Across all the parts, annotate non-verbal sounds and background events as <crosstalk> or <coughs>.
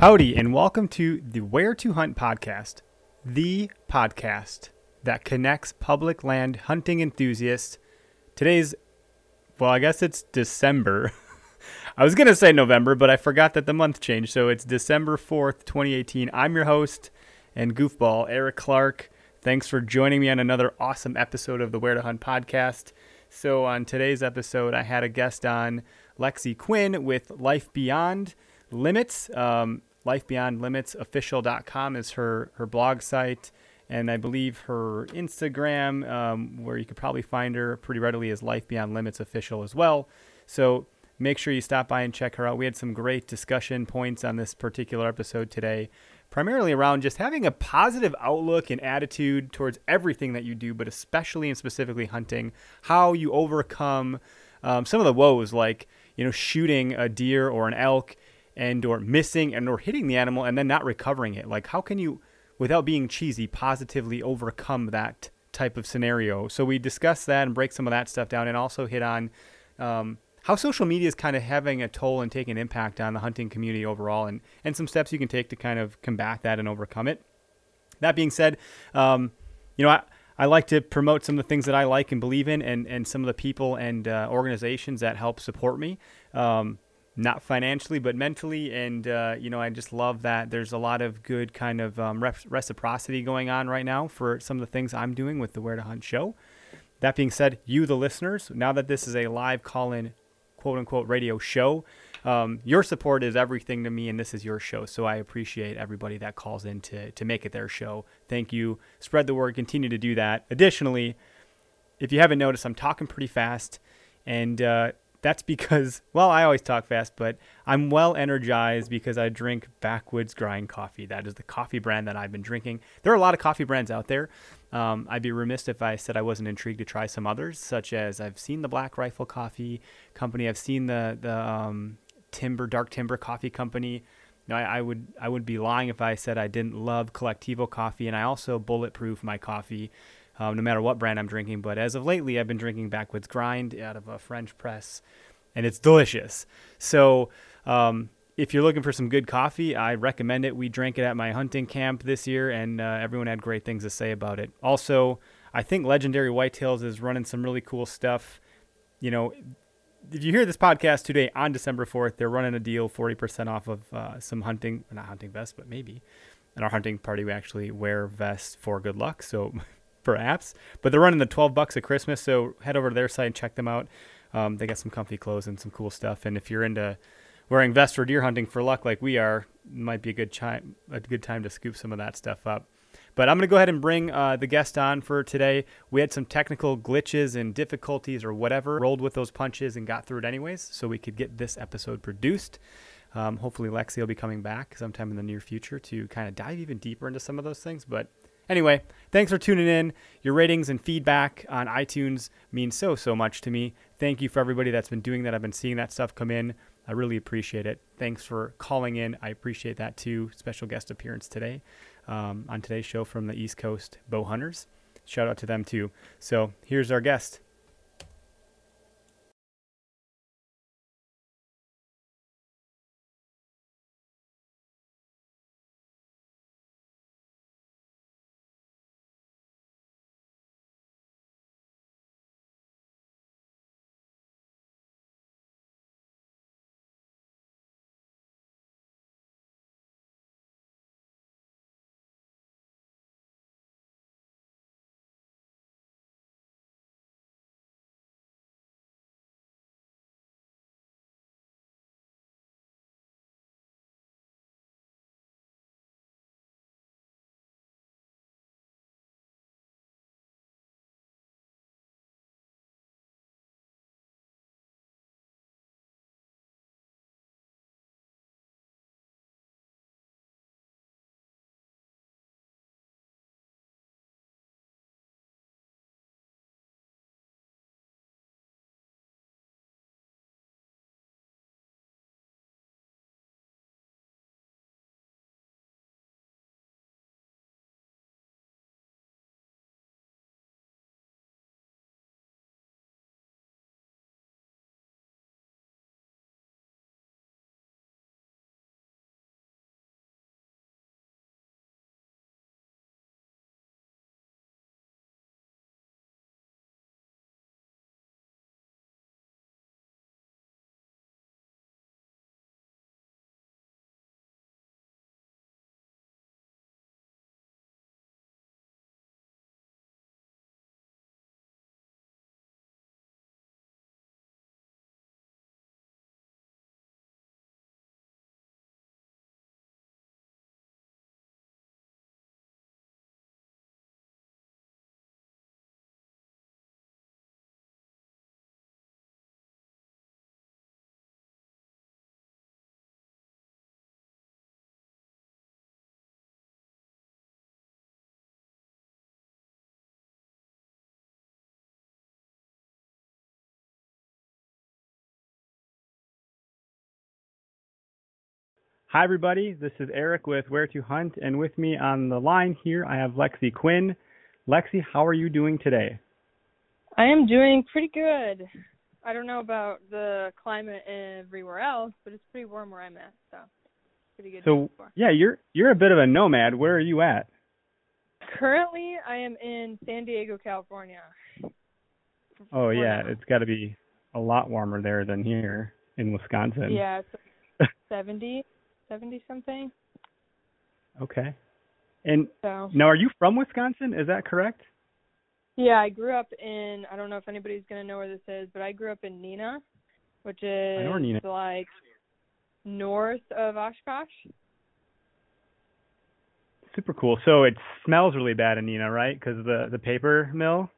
Howdy, and welcome to the Where to Hunt podcast, the podcast that connects public land hunting enthusiasts. Today's, well, I guess it's December. <laughs> I was going to say November, but I forgot that the month changed. So it's December 4th, 2018. I'm your host and goofball, Eric Clark. Thanks for joining me on another awesome episode of the Where to Hunt podcast. So, on today's episode, I had a guest on Lexi Quinn with Life Beyond Limits. Um, lifebeyondlimitsofficial.com is her, her blog site. And I believe her Instagram, um, where you could probably find her pretty readily, is Life Beyond Limits Official as well. So make sure you stop by and check her out. We had some great discussion points on this particular episode today, primarily around just having a positive outlook and attitude towards everything that you do, but especially and specifically hunting, how you overcome um, some of the woes, like you know shooting a deer or an elk and or missing and or hitting the animal and then not recovering it. Like how can you without being cheesy positively overcome that type of scenario? So we discuss that and break some of that stuff down and also hit on um, how social media is kind of having a toll and taking an impact on the hunting community overall and and some steps you can take to kind of combat that and overcome it. That being said um, you know I, I like to promote some of the things that I like and believe in, and, and some of the people and uh, organizations that help support me. Um, not financially, but mentally. And, uh, you know, I just love that there's a lot of good kind of um, reciprocity going on right now for some of the things I'm doing with the Where to Hunt show. That being said, you, the listeners, now that this is a live call in, quote unquote, radio show, um, your support is everything to me, and this is your show. So I appreciate everybody that calls in to, to make it their show. Thank you. Spread the word, continue to do that. Additionally, if you haven't noticed, I'm talking pretty fast. And uh, that's because, well, I always talk fast, but I'm well energized because I drink Backwoods Grind coffee. That is the coffee brand that I've been drinking. There are a lot of coffee brands out there. Um, I'd be remiss if I said I wasn't intrigued to try some others, such as I've seen the Black Rifle Coffee Company. I've seen the the um, Timber Dark Timber Coffee Company. Know, I, I, would I would be lying if I said I didn't love Colectivo coffee, and I also bulletproof my coffee um, no matter what brand I'm drinking. But as of lately, I've been drinking Backwoods Grind out of a French press, and it's delicious. So, um, if you're looking for some good coffee, I recommend it. We drank it at my hunting camp this year, and uh, everyone had great things to say about it. Also, I think Legendary Whitetails is running some really cool stuff. You know, if you hear this podcast today on December 4th, they're running a deal 40% off of uh, some hunting, not hunting vests, but maybe. In our hunting party, we actually wear vests for good luck. So <laughs> perhaps. But they're running the 12 bucks at Christmas, so head over to their site and check them out. Um, they got some comfy clothes and some cool stuff. And if you're into wearing vests for deer hunting for luck like we are, might be a good time a good time to scoop some of that stuff up. But I'm going to go ahead and bring uh, the guest on for today. We had some technical glitches and difficulties or whatever, rolled with those punches and got through it anyways, so we could get this episode produced. Um, hopefully, Lexi will be coming back sometime in the near future to kind of dive even deeper into some of those things. But Anyway, thanks for tuning in. Your ratings and feedback on iTunes mean so, so much to me. Thank you for everybody that's been doing that. I've been seeing that stuff come in. I really appreciate it. Thanks for calling in. I appreciate that too. Special guest appearance today um, on today's show from the East Coast Bow Hunters. Shout out to them too. So here's our guest. Hi, everybody. This is Eric with Where to Hunt, and with me on the line here, I have Lexi Quinn. Lexi, how are you doing today? I am doing pretty good. I don't know about the climate everywhere else, but it's pretty warm where I'm at, so pretty good. So, yeah, you're you're a bit of a nomad. Where are you at? Currently, I am in San Diego, California. Oh yeah, it's got to be a lot warmer there than here in Wisconsin. Yeah, it's <laughs> 70, 70 something. Okay. And so, now, are you from Wisconsin? Is that correct? Yeah, I grew up in. I don't know if anybody's gonna know where this is, but I grew up in Neenah, which is Neenah. like north of Oshkosh. Super cool. So it smells really bad in Neenah, right? Because the the paper mill.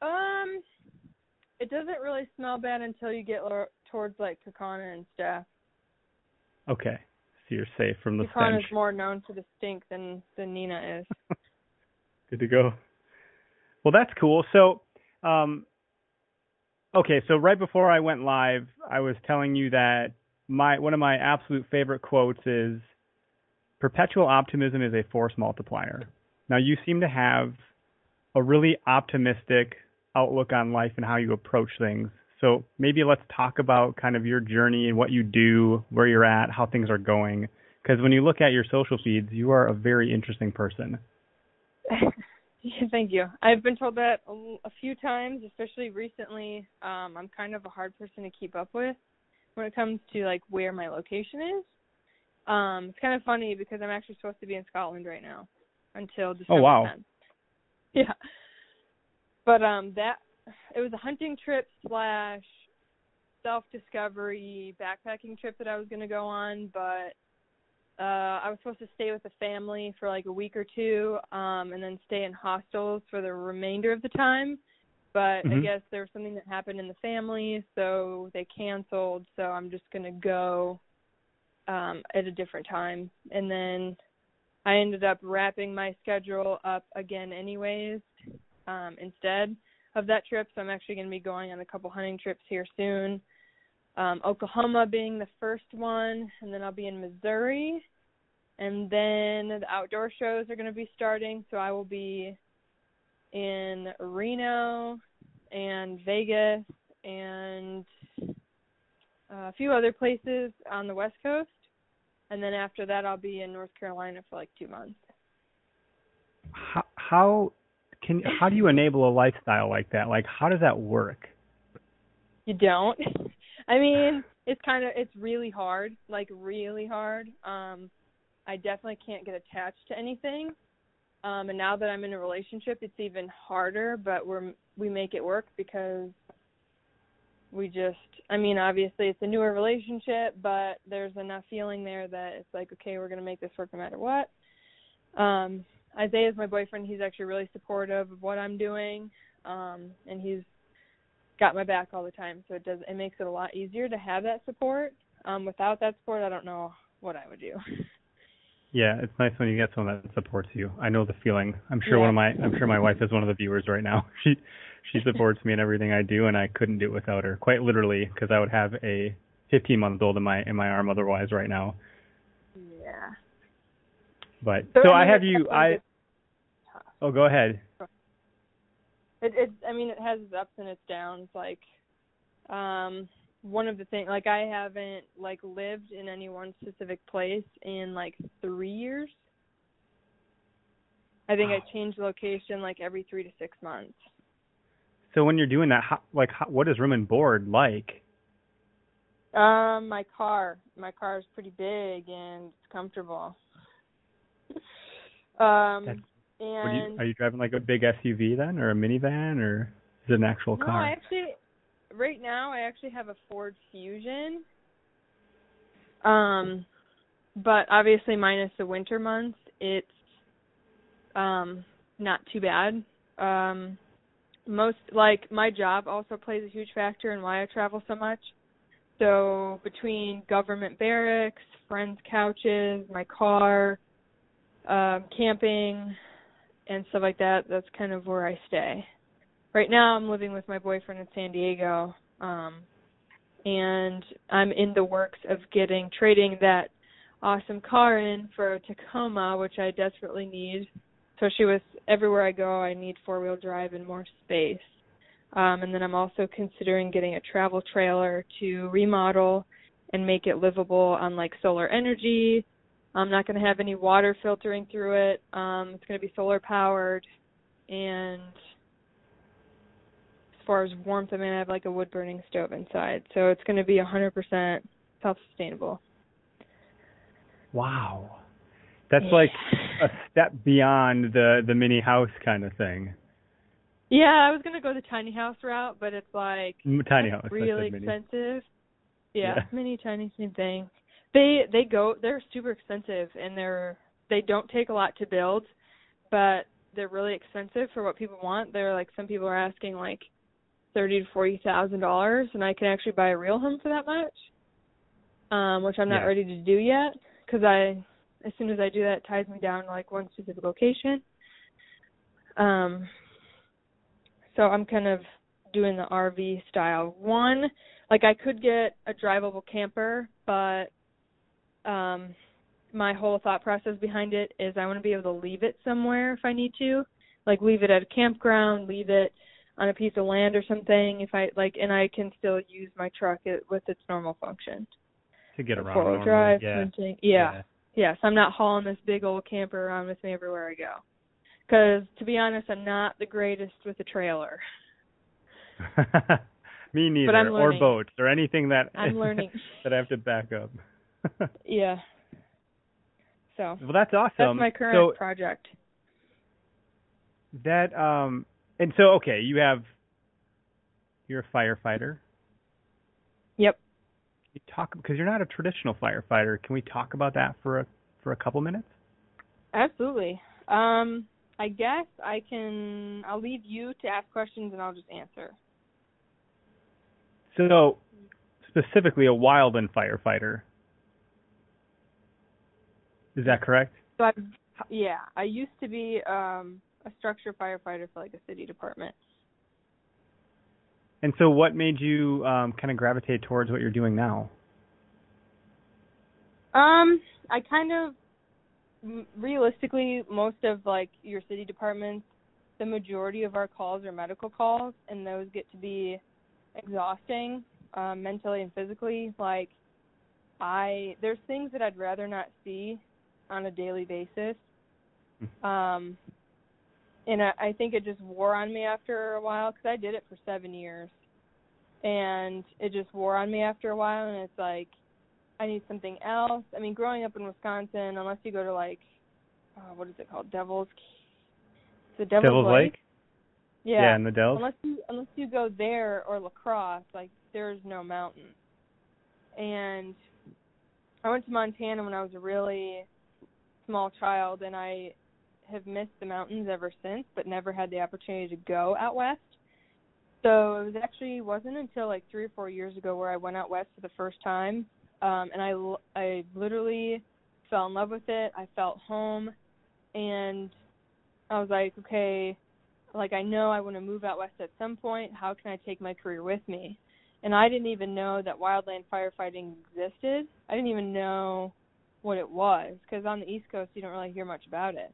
Um, it doesn't really smell bad until you get towards like Kaukauna and stuff. Okay, so you're safe from the Kaukauna stench. is more known for the stink than than Neenah is. <laughs> Good to go. Well, that's cool. So, um, okay, so right before I went live, I was telling you that my one of my absolute favorite quotes is perpetual optimism is a force multiplier. Now, you seem to have a really optimistic outlook on life and how you approach things. So, maybe let's talk about kind of your journey and what you do, where you're at, how things are going. Because when you look at your social feeds, you are a very interesting person. <laughs> Thank you. I've been told that a, few times, especially recently. Um, I'm kind of a hard person to keep up with when it comes to like where my location is. Um, it's kind of funny because I'm actually supposed to be in Scotland right now until December Oh wow. 10th. <laughs> Yeah. But um that it was a hunting trip slash self discovery backpacking trip that I was gonna go on, but uh I was supposed to stay with the family for like a week or two, um, and then stay in hostels for the remainder of the time. But I Mhm. guess there was something that happened in the family, so they canceled, so I'm just gonna go um at a different time. And then I ended up wrapping my schedule up again anyways, um, instead of that trip. So I'm actually gonna be going on a couple hunting trips here soon. Um, Oklahoma being the first one, and then I'll be in Missouri. And then the outdoor shows are gonna be starting, so I will be in Reno and Vegas and uh, a few other places on the West Coast. And then after that, I'll be in North Carolina for like two months. how, how can how do you enable a lifestyle like that? Like how does that work? You don't. <laughs> I mean, it's kind of it's really hard, like really hard. Um I definitely can't get attached to anything. Um and now that I'm in a relationship, it's even harder, but we're we make it work because we just I mean, obviously it's a newer relationship, but there's enough feeling there that it's like, okay, we're going to make this work no matter what. Um Isaiah's my boyfriend. He's actually really supportive of what I'm doing. Um and he's got my back all the time, so it does it makes it a lot easier to have that support. Um without that support, I don't know what I would do. <laughs> Yeah, it's nice when you get someone that supports you. I know the feeling. I'm sure Yeah. one of my I'm sure my wife is one of the viewers right now. <laughs> She she <laughs> supports me in everything I do, and I couldn't do it without her. Quite literally, because I would have a 15 month old in my in my arm otherwise right now. But So, I have you. I oh go ahead. It it I mean it has its ups and its downs. Like um one of the things like I haven't like lived in any one specific place in like three years. I think Wow. I change location like every three to six months. So when you're doing that, how, like how, what is room and board like? Um, my car. My car is pretty big and it's comfortable. Um That's- and you, are you driving like a big SUV then, or a minivan, or is it an actual No, car? I actually right now I actually have a Ford Fusion. Um but obviously minus the winter months, it's um not too bad. Um most like my job also plays a huge factor in why I travel so much. So between government barracks, friends' couches, my car, um, camping, and stuff like that, that's kind of where I stay. Right now, I'm living with my boyfriend in San Diego, um, and I'm in the works of getting trading that awesome car in for a Tacoma, which I desperately need. Especially with everywhere I go, I need four wheel drive and more space. Um, and then I'm also considering getting a travel trailer to remodel and make it livable on like solar energy. I'm not going to have any water filtering through it. Um, it's going to be solar powered, and as far as warmth, I'm going to have like a wood burning stove inside. So it's going to be 100% self sustainable. Wow. That's Yeah. like a step beyond the the mini house kind of thing. Yeah, I was gonna go the tiny house route, but it's like Tiny house. Really expensive. Yeah, Yeah. mini, tiny, same thing. They they go they're super expensive and they're they don't take a lot to build, but they're really expensive for what people want. They're like some people are asking like thirty to forty thousand dollars, and I can actually buy a real home for that much, um, which I'm not Yeah. ready to do yet because I as soon as I do that, it ties me down to like one specific location. Um, so I'm kind of doing the RV style. One, like I could get a drivable camper, but um my whole thought process behind it is I want to be able to leave it somewhere if I need to. Like leave it at a campground, leave it on a piece of land or something if I like and I can still use my truck it, with its normal function. to get around. four-wheel drive, yeah. something. Yeah. Yes, I'm not hauling this big old camper around with me everywhere I go. Because to be honest, I'm not the greatest with a trailer. <laughs> Me neither. Or boats or anything that I'm learning. <laughs> that I have to back up. <laughs> yeah. So well, that's awesome. that's my current so project. that um, and so okay, you have you're a firefighter. Yep. You talk because you're not a traditional firefighter. Can we talk about that for a for a couple minutes? Absolutely. Um, I guess I can. I'll leave you to ask questions and I'll just answer. So specifically, a wildland firefighter. Is that correct? So I, yeah, I used to be um a structure firefighter for like a city department. And so, what made you um, kind of gravitate towards what you're doing now? Um, I kind of realistically, most of like your city departments, the majority of our calls are medical calls, and those get to be exhausting, um, mentally and physically. Like, I there's things that I'd rather not see on a daily basis. Um, and I, I think it just wore on me after a while because I did it for seven years, and it just wore on me after a while, and it's like I need something else. I mean, growing up in Wisconsin, unless you go to like, uh, what is it called, Devil's, the Devil's, Devil's Lake? Yeah. in the Dells. Unless you unless you go there or La Crosse, like there's no mountain. And I went to Montana when I was really small child, and I have missed the mountains ever since, but never had the opportunity to go out west. So it was actually wasn't until like three or four years ago where I went out west for the first time, um, and I I literally fell in love with it. I felt home, and I was like, okay, like I know I want to move out west at some point. How can I take my career with me? And I didn't even know that wildland firefighting existed. I didn't even know what it was because on the East Coast you don't really hear much about it.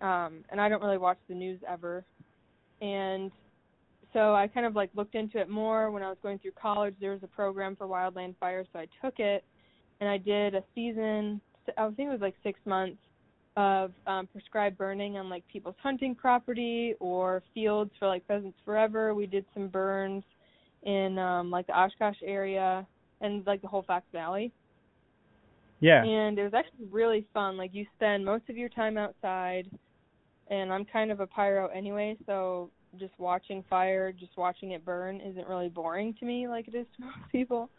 Um, and I don't really watch the news ever. And so I kind of like looked into it more when I was going through college. There was a program for wildland fire, so I took it and I did a season. I think it was like six months of um, prescribed burning on like people's hunting property or fields for like Pheasants Forever. We did some burns in um, like the Oshkosh area and like the whole Fox Valley. Yeah. And it was actually really fun. Like you spend most of your time outside, and I'm kind of a pyro anyway, so just watching fire, just watching it burn isn't really boring to me like it is to <laughs> most people.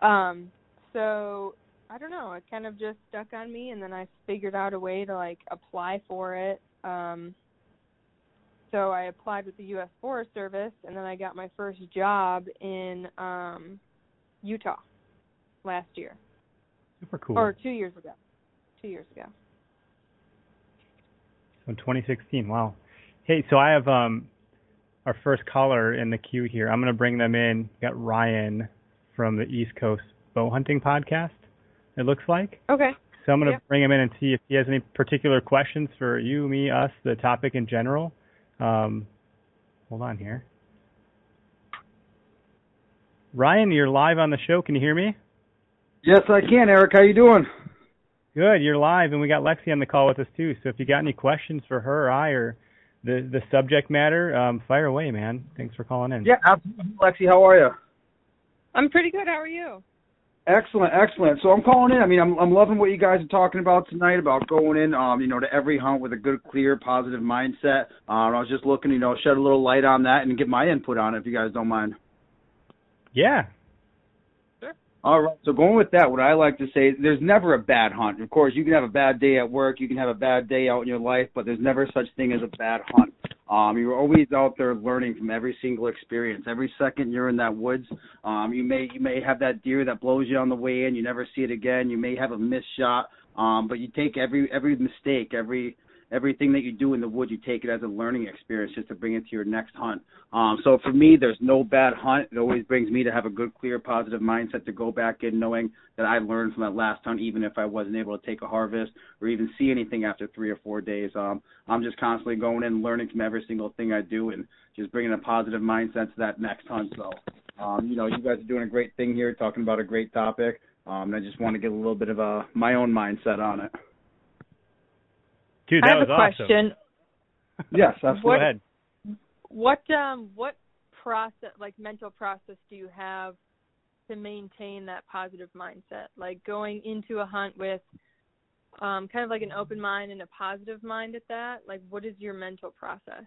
Um, so I don't know, it kind of just stuck on me and then I figured out a way to like apply for it. Um so I applied with the US Forest Service and then I got my first job in um Utah last year. Super cool. Or 2 years ago. 2 years ago. So 2016. Wow. Hey, so I have um our first caller in the queue here. I'm gonna bring them in. We got Ryan from the East Coast Bow Hunting Podcast. It looks like. Okay. So I'm going to Yep. bring him in and see if he has any particular questions for you, me, us, the topic in general. Um, hold on here. Ryan, you're live on the show. Can you hear me? Yes, I can, Eric. How you doing? Good. You're live, and we got Lexi on the call with us too. So if you got any questions for her or I or the the subject matter, um, fire away, man. Thanks for calling in. Yeah, absolutely. Lexi, how are you? I'm pretty good. How are you? Excellent, excellent. So I'm calling in. I mean, I'm I'm loving what you guys are talking about tonight about going in, um, you know, to every hunt with a good, clear, positive mindset. Um, I was just looking, you know, shed a little light on that and get my input on it, if you guys don't mind. Yeah. All right. So going with that, what I like to say, is there's never a bad hunt. Of course, you can have a bad day at work, you can have a bad day out in your life, but there's never such thing as a bad hunt. Um, you're always out there learning from every single experience. Every second you're in that woods, um, you may you may have that deer that blows you on the way in. You never see it again. You may have a missed shot, um, but you take every every mistake, every everything that you do in the woods, you take it as a learning experience just to bring it to your next hunt. Um, so for me, there's no bad hunt. It always brings me to have a good, clear, positive mindset to go back in knowing that I learned from that last hunt, even if I wasn't able to take a harvest or even see anything after three or four days. Um, I'm just constantly going in, learning from every single thing I do, and just bringing a positive mindset to that next hunt. So, um, you know, you guys are doing a great thing here, talking about a great topic. Um, and I just want to get a little bit of a my own mindset on it. Dude, I have was a awesome. question. Yes, absolutely. Go ahead. What um what process like mental process do you have to maintain that positive mindset? Like going into a hunt with um kind of like an open mind and a positive mind at that? Like what is your mental process?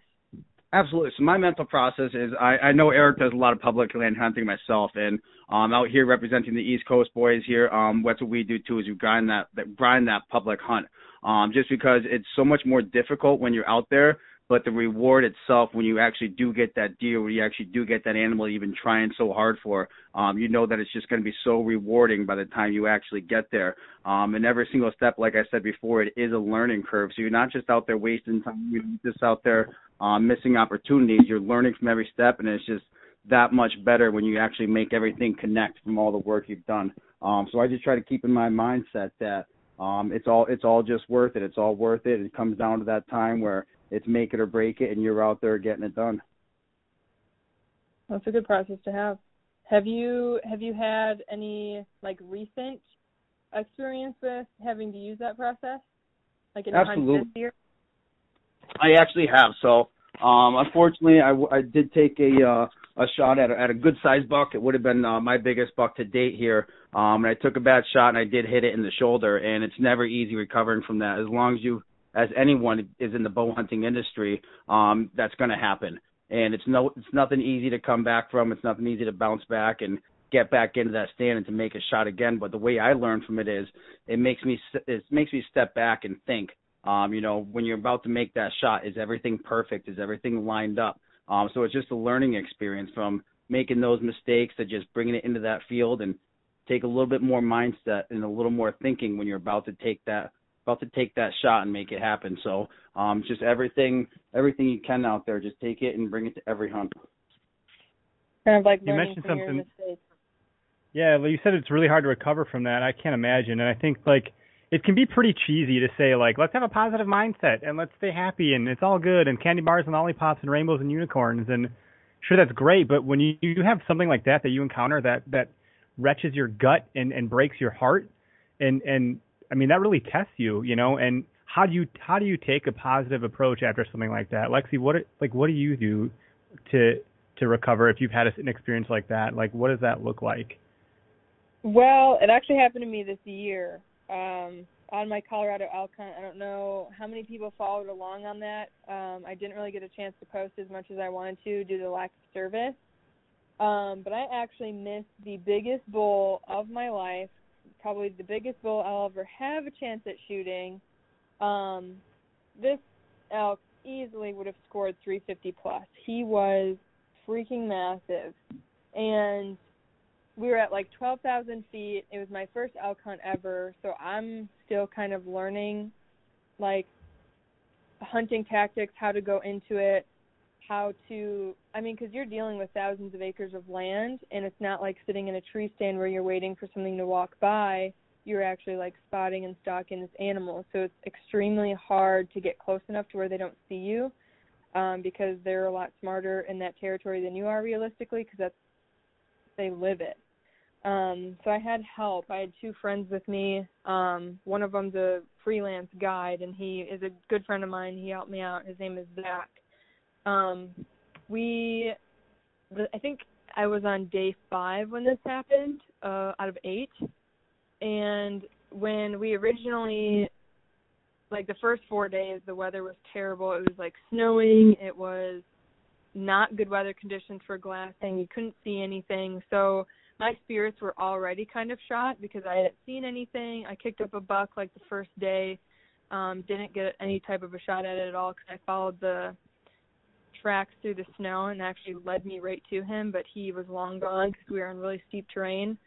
Absolutely. So my mental process is I, I know Eric does a lot of public land hunting myself, and um, out here representing the East Coast boys here, um, that's what we do too is we grind that, that grind that public hunt. Um, just because it's so much more difficult when you're out there, but the reward itself when you actually do get that deer, when you actually do get that animal you've been trying so hard for, um, you know that it's just going to be so rewarding by the time you actually get there. Um, and every single step, like I said before, it is a learning curve. So you're not just out there wasting time, you're just out there um, missing opportunities. You're learning from every step, and it's just that much better when you actually make everything connect from all the work you've done. Um, so I just try to keep in my mindset that um, it's all it's all just worth it. It's all worth it. It comes down to that time where it's make it or break it, and you're out there getting it done. That's a good process to have. Have you have you had any like recent experience with having to use that process? Like in Absolutely. year? I actually have. So, um, unfortunately, I, w- I did take a uh, a shot at a, at a good sized buck. It would have been uh, my biggest buck to date here. Um, and I took a bad shot and I did hit it in the shoulder. And it's never easy recovering from that. As long as you, as anyone is in the bow hunting industry, um, that's going to happen. And it's no, it's nothing easy to come back from. It's nothing easy to bounce back and get back into that stand and to make a shot again. But the way I learned from it is, it makes me, it makes me step back and think. Um, you know, when you're about to make that shot, is everything perfect? Is everything lined up? Um, so it's just a learning experience from making those mistakes to just bringing it into that field and take a little bit more mindset and a little more thinking when you're about to take that about to take that shot and make it happen. So um, just everything everything you can out there, just take it and bring it to every hunt. Kind of like You mentioned something- Yeah, well, you said it's really hard to recover from that. I can't imagine, and I think like it can be pretty cheesy to say like let's have a positive mindset and let's stay happy and it's all good and candy bars and lollipops and rainbows and unicorns and sure that's great, but when you, you have something like that that you encounter that that wrenches your gut and and breaks your heart and and I mean that really tests you, you know, and how do you how do you take a positive approach after something like that? Lexi, what like what do you do to to recover if you've had an experience like that? Like what does that look like? Well, it actually happened to me this year. Um, on my Colorado hunt, I don't know how many people followed along on that. Um, I didn't really get a chance to post as much as I wanted to due to lack of service. Um, but I actually missed the biggest bull of my life, probably the biggest bull I'll ever have a chance at shooting. Um, this elk easily would have scored 350 plus. He was freaking massive, and we were at like 12,000 feet. It was my first elk hunt ever, so I'm still kind of learning like hunting tactics, how to go into it, how to I mean cuz you're dealing with thousands of acres of land and it's not like sitting in a tree stand where you're waiting for something to walk by. you're actually like spotting and stalking this animal. So it's extremely hard to get close enough to where they don't see you um, because they're a lot smarter in that territory than you are realistically because that's they live it. Um, so I had help. I had two friends with me. Um, one of them's a freelance guide, and he is a good friend of mine. He helped me out. His name is Zach. Um, we, I think I was on day five when this happened, uh, out of eight. And when we originally, like the first four days, the weather was terrible. It was like snowing. It was not good weather conditions for glassing. You couldn't see anything. So my spirits were already kind of shot because I hadn't seen anything. I kicked up a buck like the first day. Um, didn't get any type of a shot at it at all because I followed the tracks through the snow and actually led me right to him, but he was long gone because we were on really steep terrain.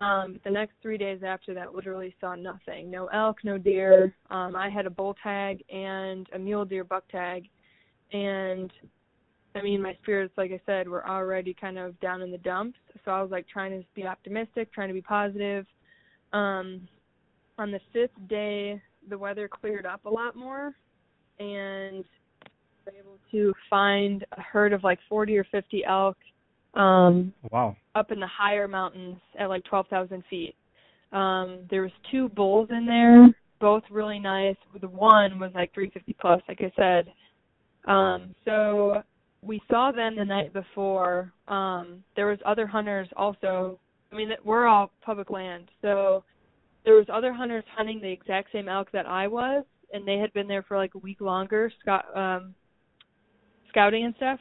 Um, the next three days after that, literally saw nothing. No elk, no deer. Um, I had a bull tag and a mule deer buck tag, and I mean, my spirits, like I said, were already kind of down in the dumps. So I was like trying to be optimistic, trying to be positive. Um, on the fifth day, the weather cleared up a lot more, and able to find a herd of like 40 or 50 elk. Um, wow. Up in the higher mountains at like 12,000 feet. Um, there was two bulls in there, both really nice. The one was like 350 plus, like I said. Um, so we saw them the night before. Um, there was other hunters also. I mean, we're all public land, so there was other hunters hunting the exact same elk that I was, and they had been there for like a week longer, scout, um, scouting and stuff.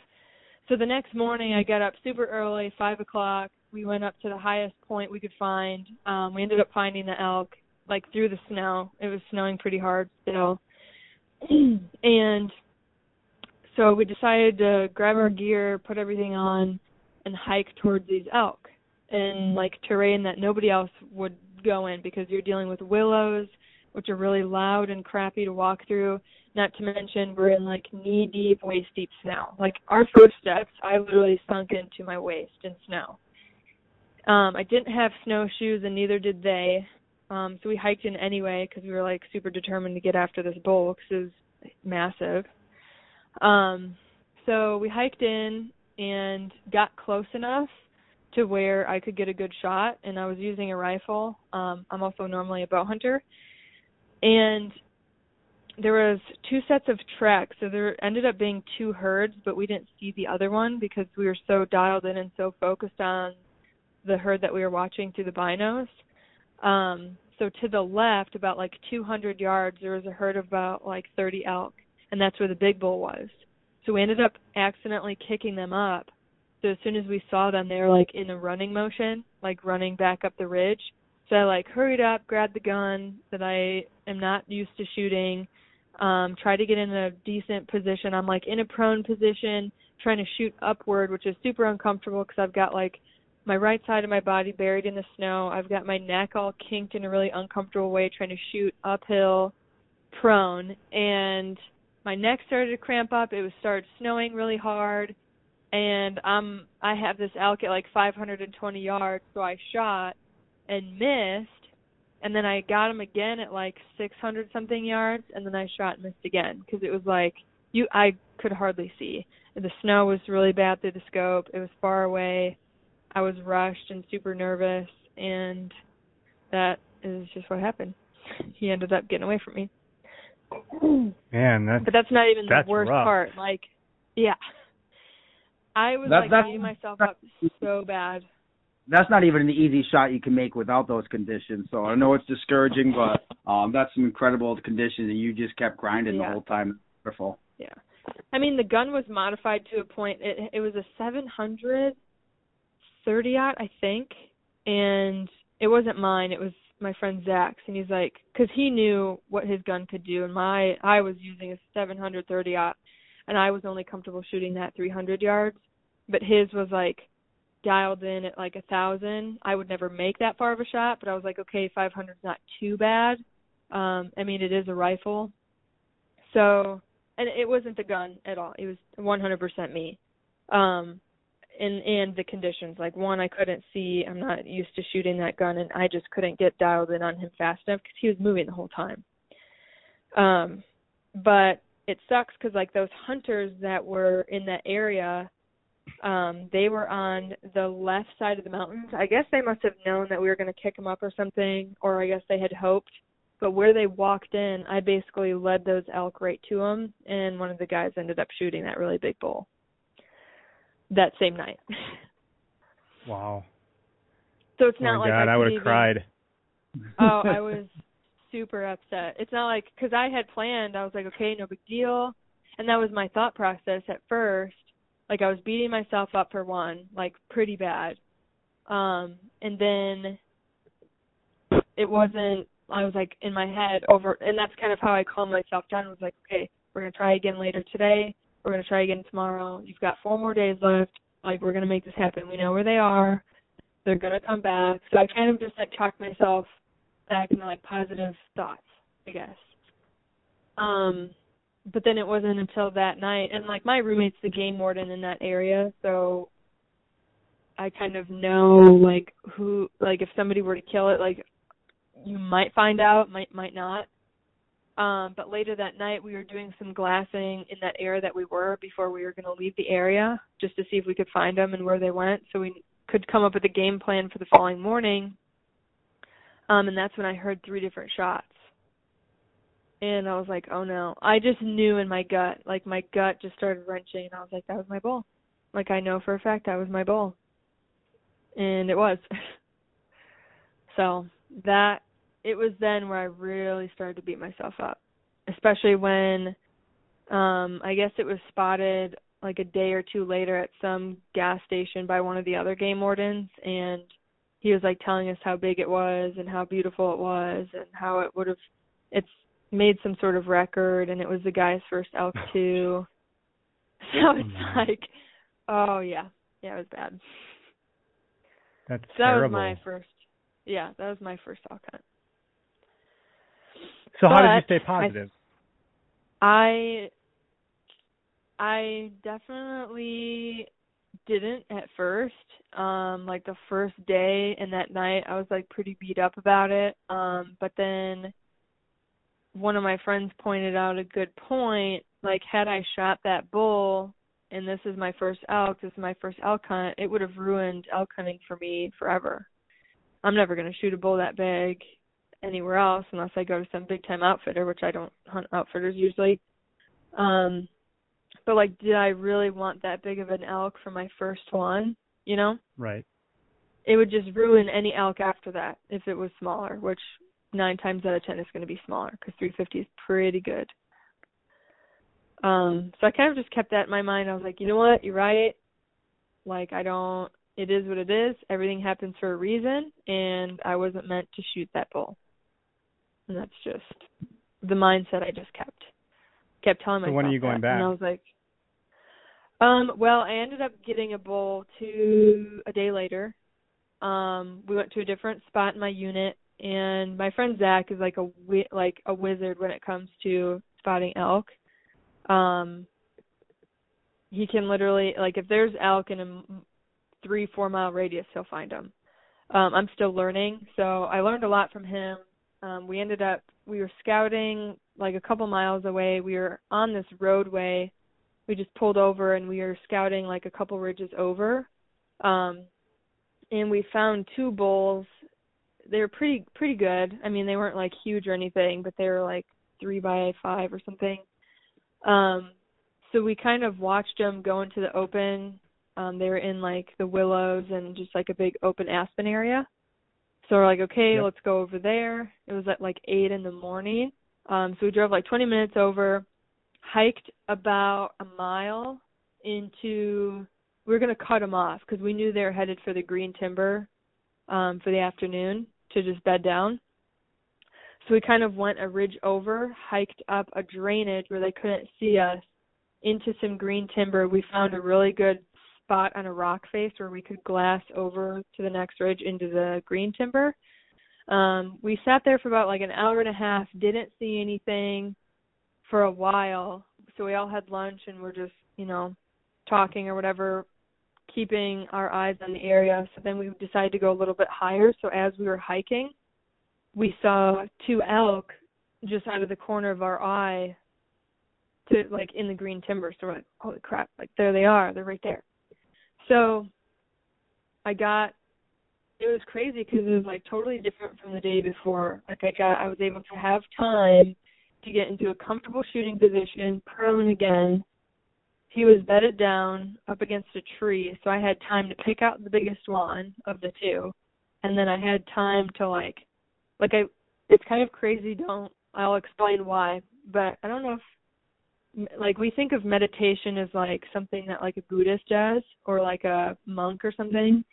So the next morning, I got up super early, five o'clock. We went up to the highest point we could find. Um, we ended up finding the elk like through the snow. It was snowing pretty hard still, <clears throat> and so we decided to grab our gear, put everything on, and hike towards these elk in like terrain that nobody else would go in because you're dealing with willows, which are really loud and crappy to walk through. Not to mention we're in like knee deep, waist deep snow. Like our footsteps, I literally sunk into my waist in snow. Um, I didn't have snowshoes, and neither did they. Um, so we hiked in anyway because we were like super determined to get after this bull because it was massive. Um, so we hiked in and got close enough to where I could get a good shot, and I was using a rifle. Um, I'm also normally a bow hunter, and there was two sets of tracks. So there ended up being two herds, but we didn't see the other one because we were so dialed in and so focused on the herd that we were watching through the binos. Um, so to the left, about like 200 yards, there was a herd of about like 30 elk and that's where the big bull was. So we ended up accidentally kicking them up. So as soon as we saw them, they were like in a running motion, like running back up the ridge. So I like hurried up, grabbed the gun that I am not used to shooting, um, tried to get in a decent position. I'm like in a prone position, trying to shoot upward, which is super uncomfortable because I've got like my right side of my body buried in the snow. I've got my neck all kinked in a really uncomfortable way, trying to shoot uphill, prone, and my neck started to cramp up. It was started snowing really hard, and I'm I have this elk at like 520 yards, so I shot and missed, and then I got him again at like 600 something yards, and then I shot and missed again because it was like you I could hardly see. The snow was really bad through the scope. It was far away. I was rushed and super nervous, and that is just what happened. He ended up getting away from me. <clears throat> Man, that's but that's not even the worst rough. part. Like, yeah, I was That- like beating myself up so bad. That's not even an easy shot you can make without those conditions. So I know it's discouraging, but um, that's some incredible conditions, and you just kept grinding the whole time. Wonderful. Yeah, I mean the gun was modified to a point. It it was a 700 30 I think, and it wasn't mine. It was my friend Zach's, and he's like, because he knew what his gun could do, and my I was using a 730 and I was only comfortable shooting that 300 yards, but his was like dialed in at like a thousand. I would never make that far of a shot, but I was like, okay, 500 is not too bad. Um, I mean, it is a rifle, so and it wasn't the gun at all. It was 100% me. Um, and and the conditions. Like one, I couldn't see. I'm not used to shooting that gun, and I just couldn't get dialed in on him fast enough because he was moving the whole time. Um, but it sucks because like those hunters that were in that area, um, they were on the left side of the mountains. I guess they must have known that we were going to kick them up or something, or I guess they had hoped. But where they walked in, I basically led those elk right to them, and one of the guys ended up shooting that really big bull that same night. <laughs> wow. So it's oh not my like God, I, I would have cried. oh, I <laughs> was super upset. It's not like because I had planned. I was like, okay, no big deal, and that was my thought process at first. Like I was beating myself up for one, like pretty bad, um, and then it wasn't. I was like in my head over, and that's kind of how I calmed myself down. I was like, okay, we're gonna try again later today. We're gonna try again tomorrow. You've got four more days left. Like we're gonna make this happen. We know where they are. They're gonna come back. So I kind of just like talked myself back into like positive thoughts, I guess. Um, but then it wasn't until that night, and like my roommate's the game warden in that area, so I kind of know like who, like if somebody were to kill it, like you might find out, might might not. Um, but later that night, we were doing some glassing in that area that we were before we were going to leave the area, just to see if we could find them and where they went, so we could come up with a game plan for the following morning. Um, and that's when I heard three different shots. And I was like, oh no. I just knew in my gut, like my gut just started wrenching, and I was like, that was my bull. Like I know for a fact that was my bull. And it was. <laughs> so that it was then where I really started to beat myself up, especially when um I guess it was spotted like a day or two later at some gas station by one of the other game wardens and he was like telling us how big it was and how beautiful it was and how it would have it's made some sort of record and it was the guy's first elk <laughs> too. <laughs> So it's like oh yeah. Yeah, it was bad. That's so that was my first yeah, that was my first elk hunt. So how did you stay positive? I I definitely didn't at first. Um like the first day and that night I was like pretty beat up about it. Um but then one of my friends pointed out a good point like had I shot that bull and this is my first elk, this is my first elk hunt, it would have ruined elk hunting for me forever. I'm never going to shoot a bull that big anywhere else unless I go to some big time outfitter, which I don't hunt outfitters usually. Um but like did I really want that big of an elk for my first one, you know? Right. It would just ruin any elk after that if it was smaller, which 9 times out of 10 it's going to be smaller cuz 350 is pretty good. Um so I kind of just kept that in my mind. I was like, "You know what? You're right. Like I don't it is what it is. Everything happens for a reason and I wasn't meant to shoot that bull." And that's just the mindset I just kept. Kept telling myself. So when are you going back? And I was like, um, well, I ended up getting a bull two a day later. Um, we went to a different spot in my unit, and my friend Zach is like a like a wizard when it comes to spotting elk. Um, he can literally like if there's elk in a three four mile radius, he'll find them. Um, I'm still learning, so I learned a lot from him um, we ended up we were scouting like a couple miles away. We were on this roadway. We just pulled over and we were scouting like a couple ridges over. Um, and we found two bulls. They were pretty pretty good. I mean, they weren't like huge or anything, but they were like three by five or something. Um, so we kind of watched them go into the open. Um, they were in like the willows and just like a big open aspen area. So we're like, okay, Yep. let's go over there. It was at like eight in the morning. Um, so we drove like 20 minutes over, hiked about a mile into. We were gonna cut them off because we knew they were headed for the green timber um, for the afternoon to just bed down. So we kind of went a ridge over, hiked up a drainage where they couldn't see us into some green timber. We found a really good spot on a rock face where we could glass over to the next ridge into the green timber. Um, we sat there for about like an hour and a half, didn't see anything for a while. So we all had lunch and we're just, you know, talking or whatever, keeping our eyes on the area. So then we decided to go a little bit higher. So as we were hiking, we saw two elk just out of the corner of our eye to like in the green timber. So we're like, holy crap, like there they are, they're right there. So I got it was crazy because it was like totally different from the day before. Like I got I was able to have time to get into a comfortable shooting position, prone again. He was bedded down up against a tree, so I had time to pick out the biggest one of the two. And then I had time to like like I it's kind of crazy, don't I'll explain why, but I don't know if like we think of meditation as like something that like a Buddhist does or like a monk or something,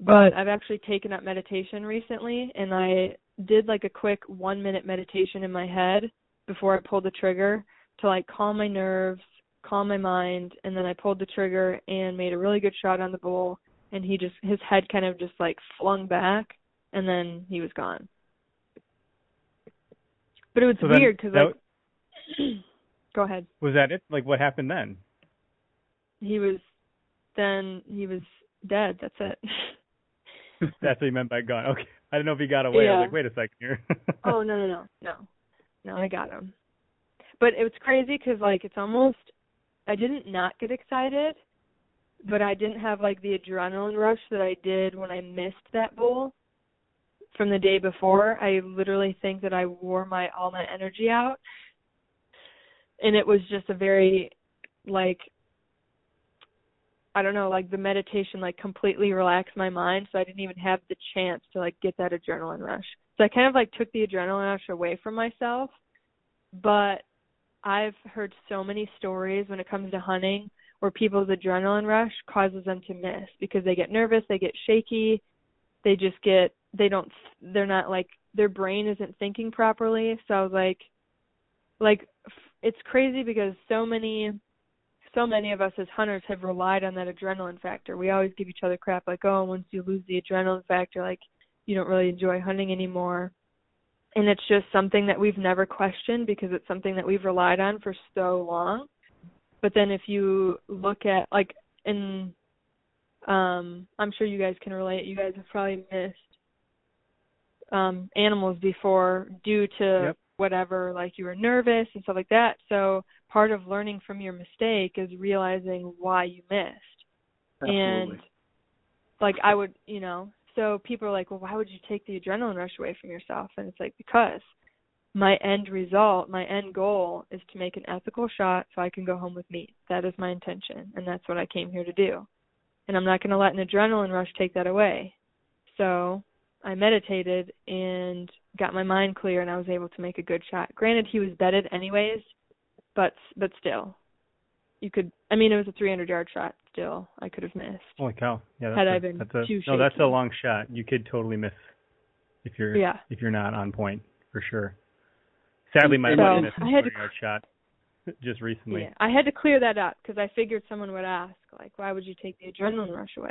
but I've actually taken up meditation recently and I did like a quick 1 minute meditation in my head before I pulled the trigger to like calm my nerves, calm my mind, and then I pulled the trigger and made a really good shot on the bull and he just his head kind of just like flung back and then he was gone. But it was So weird because that- like <clears throat> go ahead. Was that it? Like what happened then? He was then he was dead. That's it. <laughs> That's what you meant by gone. Okay. I don't know if he got away. I was like, wait a second here. <laughs> oh no no no no no I got him. But it was crazy because like it's almost I didn't not get excited, but I didn't have like the adrenaline rush that I did when I missed that bowl from the day before. I literally think that I wore my all my energy out, and it was just a very like I don't know, like the meditation like completely relaxed my mind so I didn't even have the chance to like get that adrenaline rush. So I kind of like took the adrenaline rush away from myself. But I've heard so many stories when it comes to hunting where people's adrenaline rush causes them to miss because they get nervous, they get shaky, they just get they don't they're not like their brain isn't thinking properly. So I was like like it's crazy because so many so many of us as hunters have relied on that adrenaline factor. We always give each other crap like, "Oh, once you lose the adrenaline factor, like you don't really enjoy hunting anymore." And it's just something that we've never questioned because it's something that we've relied on for so long. But then if you look at like in um I'm sure you guys can relate. You guys have probably missed um animals before due to Yep. whatever like you were nervous and stuff like that. So part of learning from your mistake is realizing why you missed. Absolutely. And like I would, you know, so people are like, "Well, why would you take the adrenaline rush away from yourself?" And it's like because my end result, my end goal is to make an ethical shot so I can go home with meat. That is my intention, and that's what I came here to do. And I'm not going to let an adrenaline rush take that away. So I meditated and got my mind clear, and I was able to make a good shot. Granted, he was bedded anyways, but but still, you could. I mean, it was a 300 yard shot. Still, I could have missed. Holy cow! Yeah, that's Had a, I been that's a, too no, that's a long shot. You could totally miss if you're Yeah. if you're not on point for sure. Sadly, my So, wife missed a I had to- 20 yard shot <laughs> just recently. Yeah, I had to clear that up because I figured someone would ask, like, why would you take the adrenaline rush away?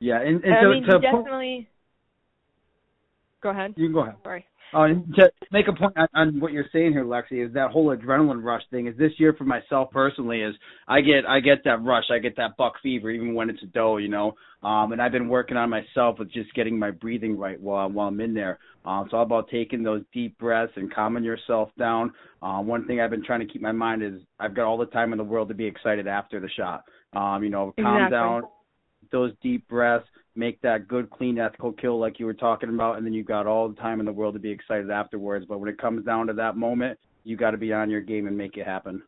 Yeah, and, and I so mean, to you definitely. Go ahead. you can go ahead. Sorry. Uh, and to make a point on, on what you're saying here, Lexi, is that whole adrenaline rush thing. Is this year for myself personally is I get I get that rush, I get that buck fever, even when it's a doe, you know. Um, and I've been working on myself with just getting my breathing right while while I'm in there. Um, it's all about taking those deep breaths and calming yourself down. Um, one thing I've been trying to keep my mind is I've got all the time in the world to be excited after the shot. Um, you know, calm Exactly. down, those deep breaths, make that good, clean, ethical kill like you were talking about, and then you've got all the time in the world to be excited afterwards. But when it comes down to that moment, you got to be on your game and make it happen.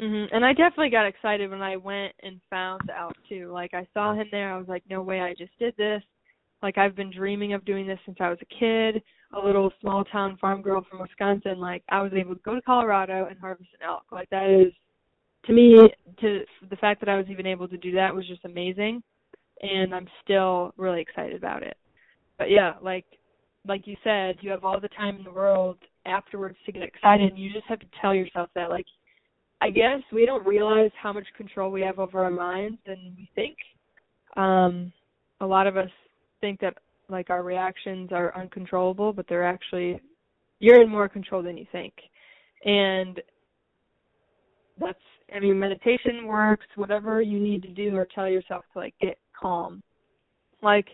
Mhm. And I definitely got excited when I went and found elk too. Like I saw him there, I was like, no way, I just did this. Like I've been dreaming of doing this since I was a kid, a little small town farm girl from Wisconsin. Like I was able to go to Colorado and harvest an elk. Like that is, to me, to the fact that I was even able to do that was just amazing, and I'm still really excited about it. But yeah, like like you said, you have all the time in the world afterwards to get excited, and you just have to tell yourself that like I guess we don't realize how much control we have over our minds than we think. Um, a lot of us think that like our reactions are uncontrollable, but they're actually you're in more control than you think. And that's I mean meditation works, whatever you need to do or tell yourself to like get calm. Like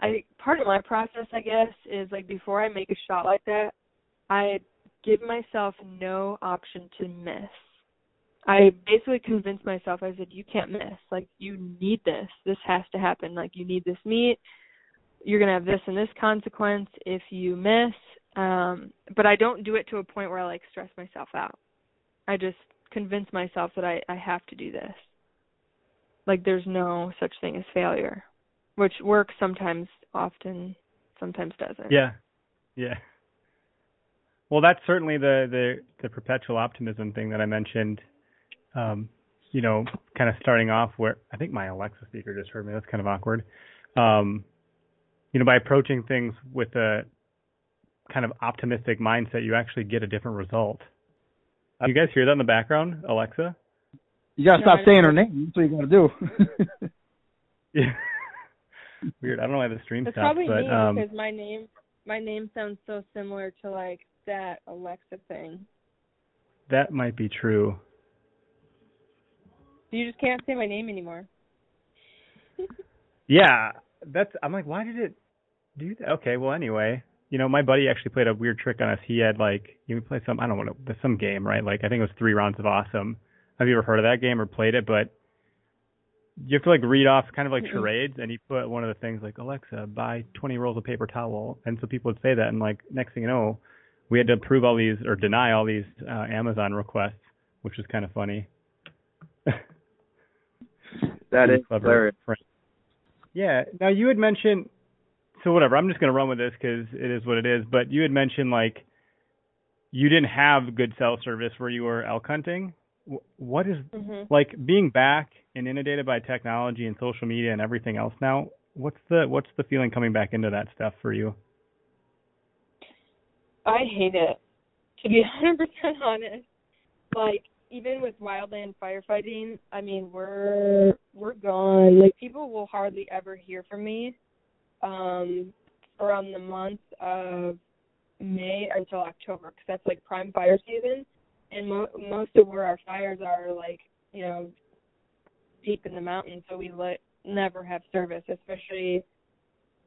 I part of my process I guess is like before I make a shot like that, I give myself no option to miss. I basically convinced myself I said you can't miss. Like you need this. This has to happen. Like you need this meat. You're going to have this and this consequence if you miss. Um but I don't do it to a point where I like stress myself out. I just convince myself that I I have to do this. Like there's no such thing as failure, which works sometimes, often, sometimes doesn't. Yeah, yeah. Well, that's certainly the the the perpetual optimism thing that I mentioned. Um, you know, kind of starting off where I think my Alexa speaker just heard me. That's kind of awkward. Um, you know, by approaching things with a kind of optimistic mindset, you actually get a different result. You guys hear that in the background, Alexa? You gotta No, stop saying her name. That's what you gotta do. <laughs> Yeah. Weird. I don't know why the stream It's stopped, probably but me um, because my name my name sounds so similar to like that Alexa thing. that might be true. You just can't say my name anymore. <laughs> Yeah, that's. I'm like, why did it do that? Okay, well, anyway, you know, my buddy actually played a weird trick on us. He had like, you play some, I don't know, what it- some game, right? Like, I think it was three rounds of awesome. Have you ever heard of that game or played it? But you have to like read off kind of like charades, and he put one of the things like Alexa, buy 20 rolls of paper towel, and so people would say that, and like next thing you know, we had to approve all these or deny all these uh, Amazon requests, which is kind of funny. <laughs> that is Pretty is clever hilarious. Yeah. Now you had mentioned, so whatever. I'm just gonna run with this because it is what it is. But you had mentioned like you didn't have good cell service where you were elk hunting. Wh- What is Mhm. like being back and inundated by technology and social media and everything else now? What's the what's the feeling coming back into that stuff for you? I hate it. To be <laughs> 100% honest, like even with wildland firefighting, I mean we're we're gone. Like people will hardly ever hear from me um around the month of May until October because that's like prime fire season, and mo- most of where our fires are like you know deep in the mountains, so we let never have service, especially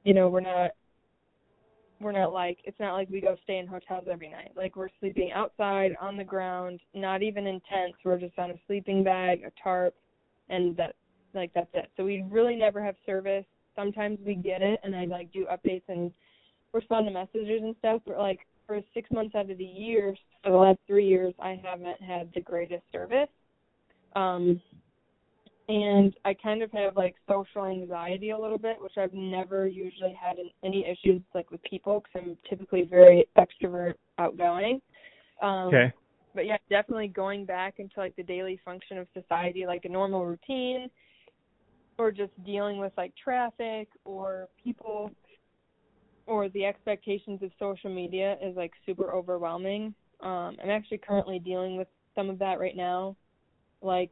you know we're not we're not like it's not like we go stay in hotels every night. Like we're sleeping outside on the ground, not even in tents. We're just on a sleeping bag, a tarp, and that like that's it. So we really never have service. Sometimes we get it and I like do updates and respond to messages and stuff, but like for six months out of the year, for the last three years I haven't had the greatest service. Um and I kind of have like social anxiety a little bit, which I've never usually had any issues like with people because I'm typically very extrovert, outgoing. Um, Okay. But yeah, definitely going back into like the daily function of society, like a normal routine, or just dealing with like traffic or people, or the expectations of social media is like super overwhelming. Um, I'm actually currently dealing with some of that right now, like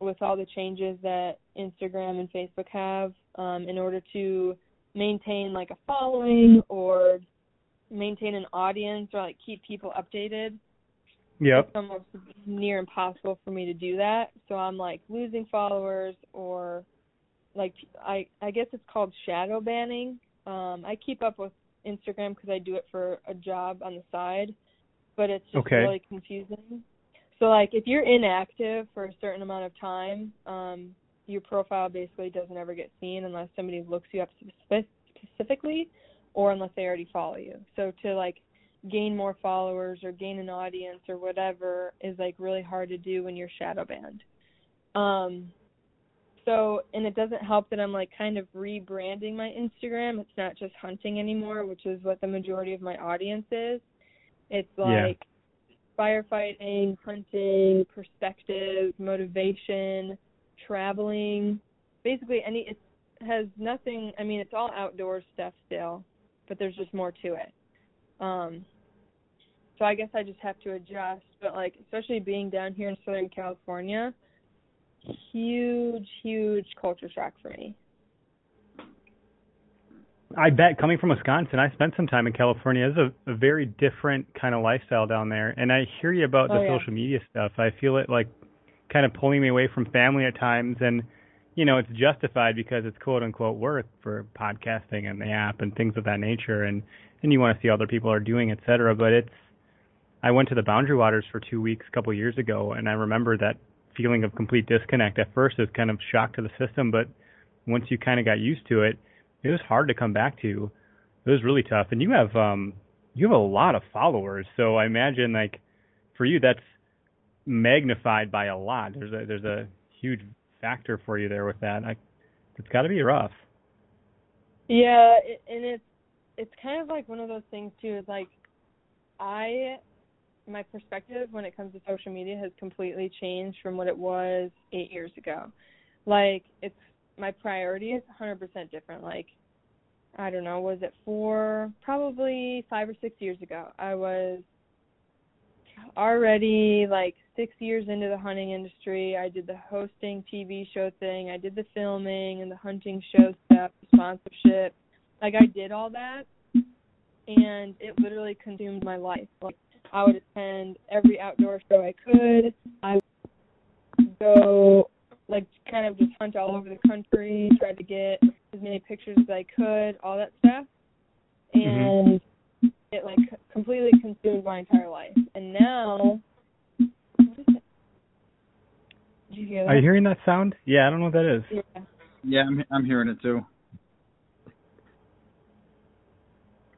with all the changes that Instagram and Facebook have um, in order to maintain like a following or maintain an audience or like keep people updated. Yep. It's almost near impossible for me to do that. So I'm like losing followers or like I I guess it's called shadow banning. Um, I keep up with Instagram because I do it for a job on the side, but it's just Okay. really confusing. So like if you're inactive for a certain amount of time, um, your profile basically doesn't ever get seen unless somebody looks you up spec- specifically, or unless they already follow you. So to like gain more followers or gain an audience or whatever is like really hard to do when you're shadow banned. Um so and it doesn't help that I'm like kind of rebranding my Instagram. It's not just hunting anymore, which is what the majority of my audience is. It's Yeah. like firefighting, hunting, perspective, motivation, traveling, basically any it has nothing I mean it's all outdoor stuff still, but there's just more to it. Um so I guess I just have to adjust, but like especially being down here in Southern California, huge huge culture shock for me. I bet coming from Wisconsin, I spent some time in California. It's a, a very different kind of lifestyle down there. And I hear you about Oh, the yeah. social media stuff. I feel it like kind of pulling me away from family at times and you know, it's justified because it's quote unquote work for podcasting and the app and things of that nature and and you want to see other people are doing, et cetera. But it's I went to the Boundary Waters for two weeks a couple of years ago and I remember that feeling of complete disconnect at first is kind of shock to the system, but once you kind of got used to it, it was hard to come back to. It was really tough. And you have um you have a lot of followers, so I imagine like for you that's magnified by a lot. There's a there's a huge factor for you there with that. I, it's got to be rough. Yeah, it, and it's it's kind of like one of those things too. Is like I my perspective when it comes to social media has completely changed from what it was eight years ago. Like it's my priority is 100% different. Like I don't know, was it four, probably five or six years ago? I was already like six years into the hunting industry. I did the hosting TV show thing. I did the filming and the hunting show stuff, sponsorship. Like I did all that, and it literally consumed my life. Like I would attend every outdoor show I could. I would go like kind of just hunt all over the country, try to get as many pictures as I could, all that stuff. Mm-hmm. And mm-hmm it like completely consumed my entire life. And now, you? Are you hearing that sound? Yeah, I don't know what that is. Yeah. Yeah, I'm I'm hearing it too.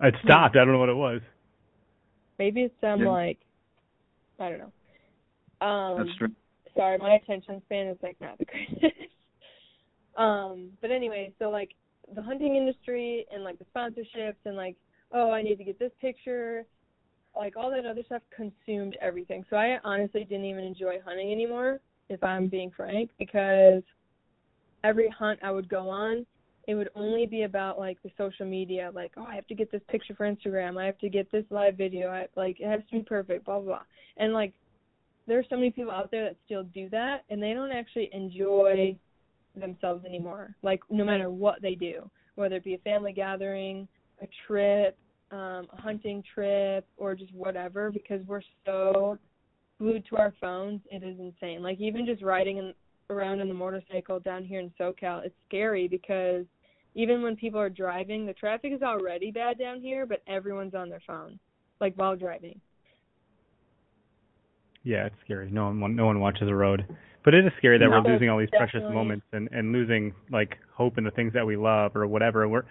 It stopped. I don't know what it was. Maybe it's some yeah. like I don't know. Um That's true. Sorry, my attention span is like not the <laughs> greatest. um, but anyway, so like the hunting industry and like the sponsorships and like oh, I need to get this picture. Like all that other stuff consumed everything. So I honestly didn't even enjoy hunting anymore, if I'm being frank, because every hunt I would go on, it would only be about like the social media, like, oh, I have to get this picture for Instagram, I have to get this live video, I like it has to be perfect, blah blah blah. And like there are so many people out there that still do that and they don't actually enjoy themselves anymore. Like no matter what they do, whether it be a family gathering, a trip, um, a hunting trip, or just whatever, because we're so glued to our phones. It is insane. Like even just riding in, around in the motorcycle down here in SoCal, it's scary because even when people are driving, the traffic is already bad down here, but everyone's on their phone, like while driving. Yeah, it's scary. No one, no one watches the road. But it is scary that no, we're losing all these definitely. precious moments and and losing like hope in the things that we love or whatever. We're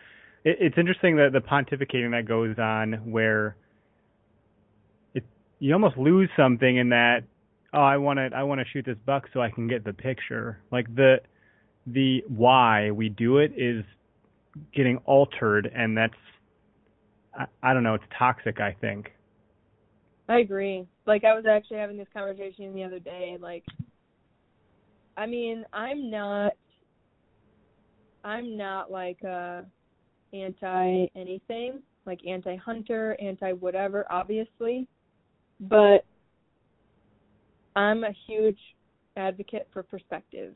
it, it's interesting that the pontificating that goes on where it you almost lose something in that oh I want to I want to shoot this buck so I can get the picture like the the why we do it is getting altered and that's I, I don't know it's toxic I think I agree like I was actually having this conversation the other day like I mean I'm not I'm not like uh anti anything, like anti hunter, anti whatever, obviously. But I'm a huge advocate for perspective.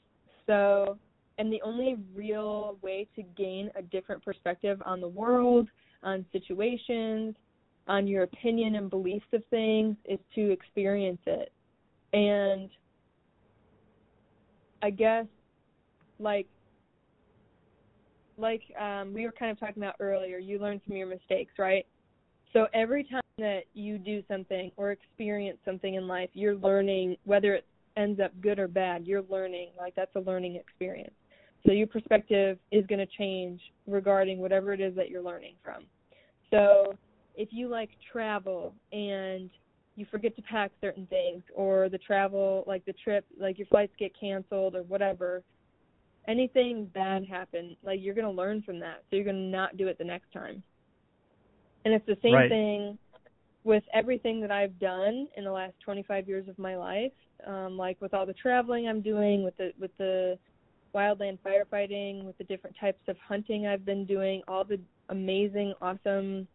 So, and the only real way to gain a different perspective on the world, on situations, on your opinion and beliefs of things is to experience it. And I guess like like um, we were kind of talking about earlier, you learn from your mistakes, right? So every time that you do something or experience something in life, you're learning whether it ends up good or bad, you're learning. Like that's a learning experience. So your perspective is going to change regarding whatever it is that you're learning from. So if you like travel and you forget to pack certain things or the travel like the trip like your flights get canceled or whatever anything bad happen, like you're gonna learn from that, so you're gonna not do it the next time. And it's the same right. thing with everything that I've done in the last 25 years of my life, um, like with all the traveling I'm doing, with the with the wildland firefighting, with the different types of hunting I've been doing, all the amazing, awesome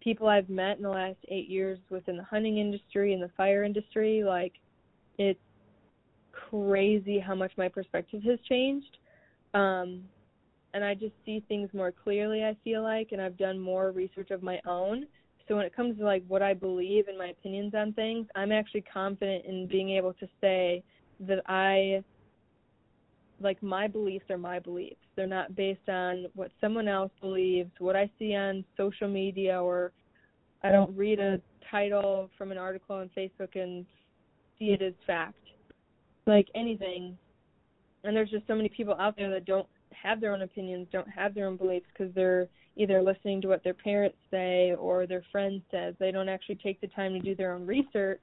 people I've met in the last eight years within the hunting industry and the fire industry. Like, it's crazy how much my perspective has changed um, and I just see things more clearly. I feel like, and I've done more research of my own. So when it comes to like what I believe and my opinions on things, I'm actually confident in being able to say that I like my beliefs are my beliefs. They're not based on what someone else believes, what I see on social media or I don't read a title from an article on Facebook and see it as fact. Like anything. And there's just so many people out there that don't have their own opinions, don't have their own beliefs because they're either listening to what their parents say or their friends says. They don't actually take the time to do their own research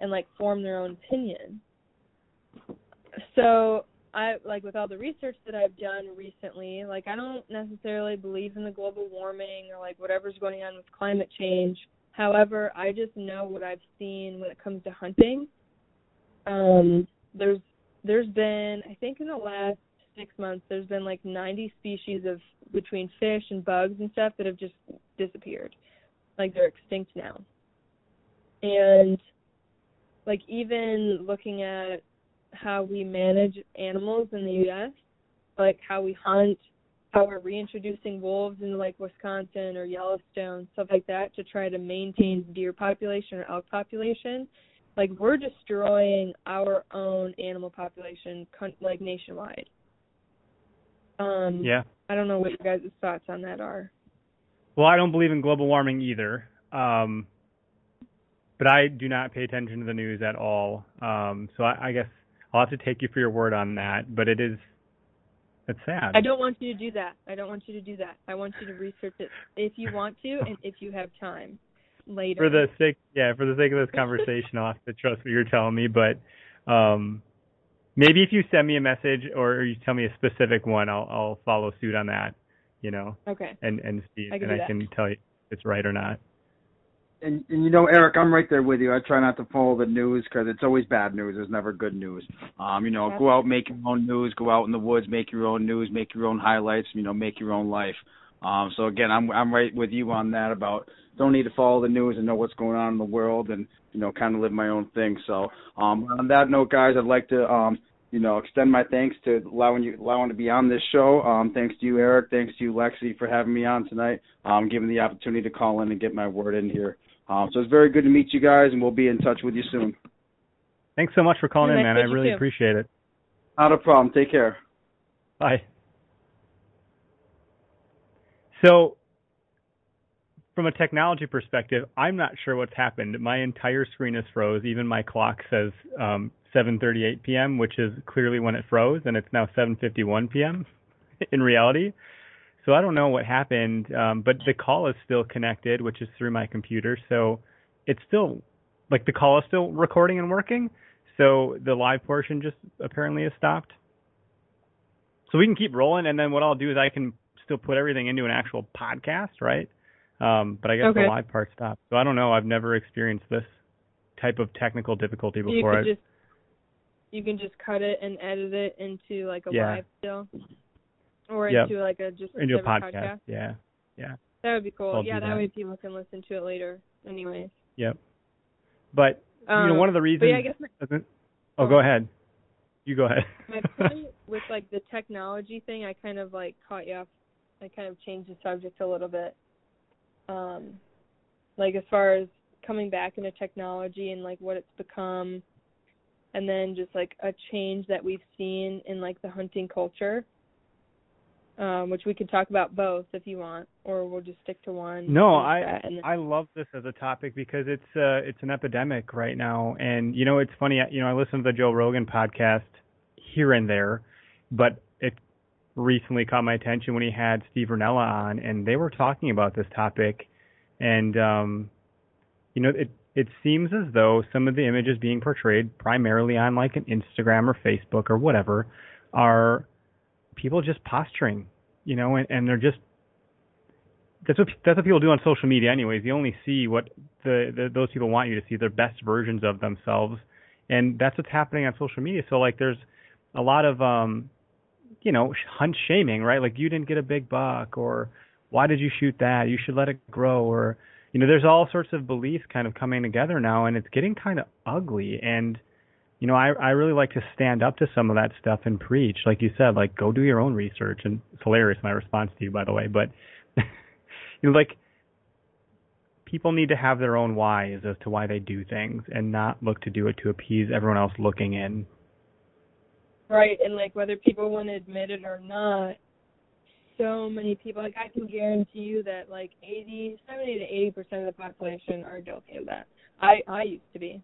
and like form their own opinion. So I like with all the research that I've done recently, like I don't necessarily believe in the global warming or like whatever's going on with climate change. However, I just know what I've seen when it comes to hunting. Um there's there's been I think in the last 6 months there's been like 90 species of between fish and bugs and stuff that have just disappeared. Like they're extinct now. And like even looking at how we manage animals in the U.S., like how we hunt, how we're reintroducing wolves into like Wisconsin or Yellowstone, stuff like that, to try to maintain deer population or elk population. Like we're destroying our own animal population, like nationwide. Um, yeah. I don't know what you guys' thoughts on that are. Well, I don't believe in global warming either. Um, but I do not pay attention to the news at all. Um, so I, I guess I'll have to take you for your word on that. But it is, it's sad. I don't want you to do that. I don't want you to do that. I want you to research it if you want to <laughs> and if you have time later. For the sake, yeah, for the sake of this conversation, I'll have to trust what you're telling me. But um, maybe if you send me a message or you tell me a specific one, I'll I'll follow suit on that. You know. Okay. And and see, I and I that. can tell you if it's right or not and, and you know, Eric, I'm right there with you. I try not to follow the news because it's always bad news. There's never good news. Um, you know, go out, make your own news. Go out in the woods, make your own news, make your own highlights. You know, make your own life. Um, so again, I'm I'm right with you on that. About don't need to follow the news and know what's going on in the world, and you know, kind of live my own thing. So um, on that note, guys, I'd like to um, you know, extend my thanks to allowing you allowing to be on this show. Um, thanks to you, Eric. Thanks to you, Lexi, for having me on tonight. Um, giving the opportunity to call in and get my word in here. Um, so it's very good to meet you guys, and we'll be in touch with you soon. Thanks so much for calling yeah, in, man. I really too. appreciate it. Not a problem. Take care. Bye. So, from a technology perspective, I'm not sure what's happened. My entire screen is froze. Even my clock says um, 7:38 p.m., which is clearly when it froze, and it's now 7:51 p.m. <laughs> in reality. So I don't know what happened, um, but the call is still connected, which is through my computer. So it's still like the call is still recording and working. So the live portion just apparently has stopped. So we can keep rolling, and then what I'll do is I can still put everything into an actual podcast, right? Um, but I guess okay. the live part stopped. So I don't know. I've never experienced this type of technical difficulty before. You can just you can just cut it and edit it into like a Yeah. live still, or Yep. into like a just into a separate podcast. Yeah, yeah, That would be cool. I'll yeah, that, that. way people can listen to it later. Anyways. yep. But Um, you know, one of the reasons. yeah, I guess my, oh, go ahead. You go ahead. <laughs> my <laughs> point with like the technology thing, I kind of like caught you off. I kind of changed the subject a little bit. Um, like as far as coming back into technology and like what it's become, and then just like a change that we've seen in like the hunting culture. Um, which we could talk about both if you want, or we'll just stick to one. No, I then- I love this as a topic because it's uh it's an epidemic right now, and you know it's funny. You know I listen to the Joe Rogan podcast here and there, but it recently caught my attention when he had Steve Rinella on, and they were talking about this topic, and um, you know it it seems as though some of the images being portrayed primarily on like an Instagram or Facebook or whatever are people just posturing, you know, and, and they're just that's what that's what people do on social media anyways. You only see what the, the those people want you to see, their best versions of themselves. And that's what's happening on social media. So like there's a lot of um you know, hunt shaming, right? Like you didn't get a big buck or why did you shoot that? You should let it grow or you know, there's all sorts of beliefs kind of coming together now and it's getting kind of ugly and you know, I I really like to stand up to some of that stuff and preach. Like you said, like go do your own research and it's hilarious my response to you by the way, but <laughs> you know, like people need to have their own whys as to why they do things and not look to do it to appease everyone else looking in. Right, and like whether people want to admit it or not, so many people like I can guarantee you that like 80, 70 to 80 percent of the population are guilty of that. I I used to be.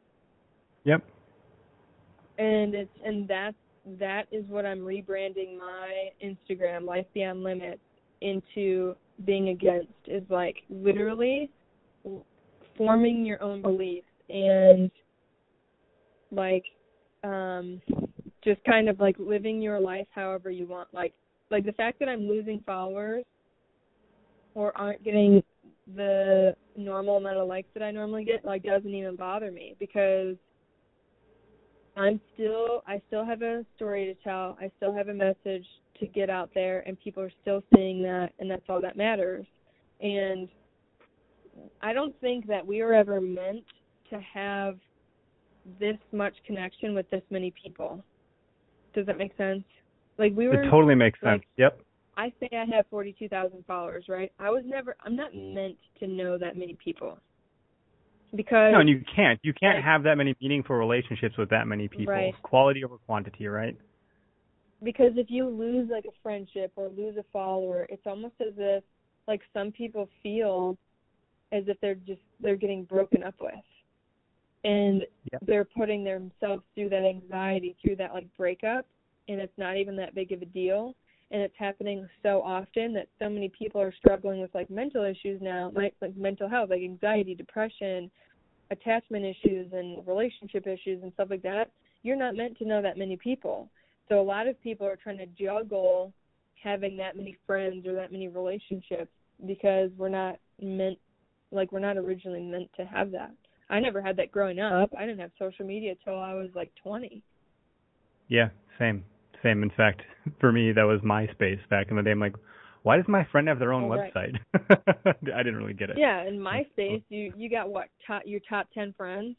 Yep. And it's and that's that is what I'm rebranding my Instagram Life Beyond Limits into being against is like literally forming your own beliefs and like um just kind of like living your life however you want like like the fact that I'm losing followers or aren't getting the normal amount of likes that I normally get like doesn't even bother me because I'm still I still have a story to tell. I still have a message to get out there and people are still seeing that and that's all that matters. And I don't think that we were ever meant to have this much connection with this many people. Does that make sense? Like we were It totally makes like, sense. Yep. I say I have 42,000 followers, right? I was never I'm not meant to know that many people. Because No, and you can't. You can't Right. have that many meaningful relationships with that many people. Right. Quality over quantity, right? because if you lose like a friendship or lose a follower, it's almost as if like some people feel as if they're just they're getting broken up with. And Yep. they're putting themselves through that anxiety, through that like breakup, and it's not even that big of a deal. And it's happening so often that so many people are struggling with like mental issues now, like like mental health, like anxiety, depression, attachment issues and relationship issues and stuff like that. You're not meant to know that many people. So a lot of people are trying to juggle having that many friends or that many relationships because we're not meant like we're not originally meant to have that. I never had that growing up. I didn't have social media till I was like 20. Yeah, same. Same. In fact, <laughs> for me, that was MySpace back in the day. I'm like, why does my friend have their own Oh, right. website? <laughs> I didn't really get it. Yeah, in <laughs> MySpace, you you got what top your top 10 friends,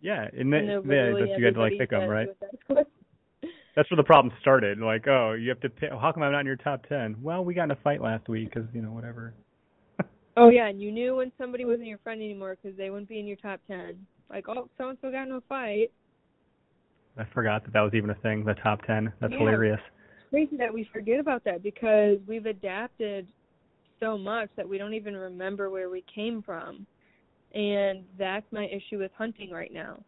Yeah, and, that, they're yeah, that's you had to like pick them, right? was at school. That's where the problem started. Like, oh, you have to pick. How come I'm not in your top ten? Well, we got in a fight last week because you know whatever. Oh yeah, and you knew when somebody wasn't your friend anymore because they wouldn't be in your top 10. Like, oh, so and so got in a fight. I forgot that that was even a thing. The top ten. That's Yeah. hilarious. crazy that we forget about that because we've adapted so much that we don't even remember where we came from. And that's my issue with hunting right now.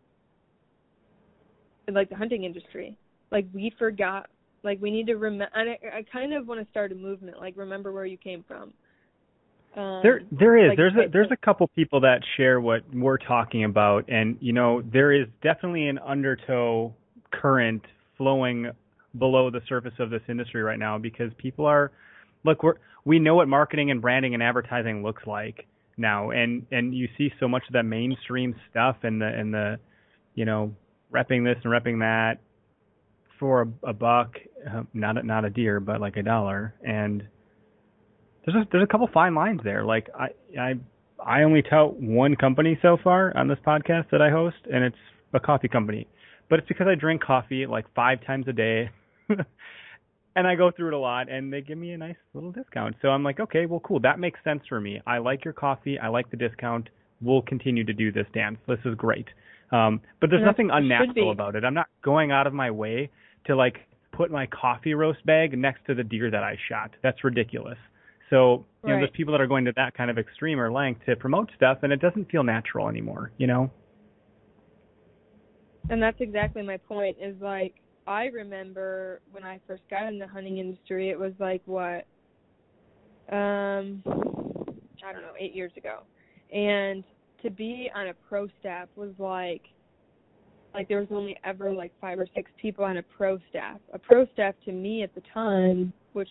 Like the hunting industry. Like we forgot like we need to remember and I, I kind of want to start a movement like remember where you came from. Um There, there is. like- there's a there's a couple people that share what we're talking about, and you know there is definitely an undertow current flowing below the surface of this industry right now because people are, look, we're we know what marketing and branding and advertising looks like now, and and you see so much of that mainstream stuff and the and the, you know, repping this and repping that for a, a buck, uh, not a, not a deer, but like a dollar, and there's a, there's a couple fine lines there. Like I I I only tout one company so far on this podcast that I host, and it's a coffee company. But it's because I drink coffee like five times a day, <laughs> and I go through it a lot, and they give me a nice little discount. So I'm like, okay, well, cool. That makes sense for me. I like your coffee. I like the discount. We'll continue to do this dance. This is great. Um, but there's Yeah, nothing unnatural about it. I'm not going out of my way to like put my coffee roast bag next to the deer that I shot. That's ridiculous. So, you know, Right. there's people that are going to that kind of extreme or length to promote stuff and it doesn't feel natural anymore, you know? And that's exactly my point. Is like I remember when I first got in the hunting industry, it was like what, um, I don't know, eight years ago, and to be on a pro staff was like, like there was only ever like five or six people on a pro staff. A pro staff to me at the time, which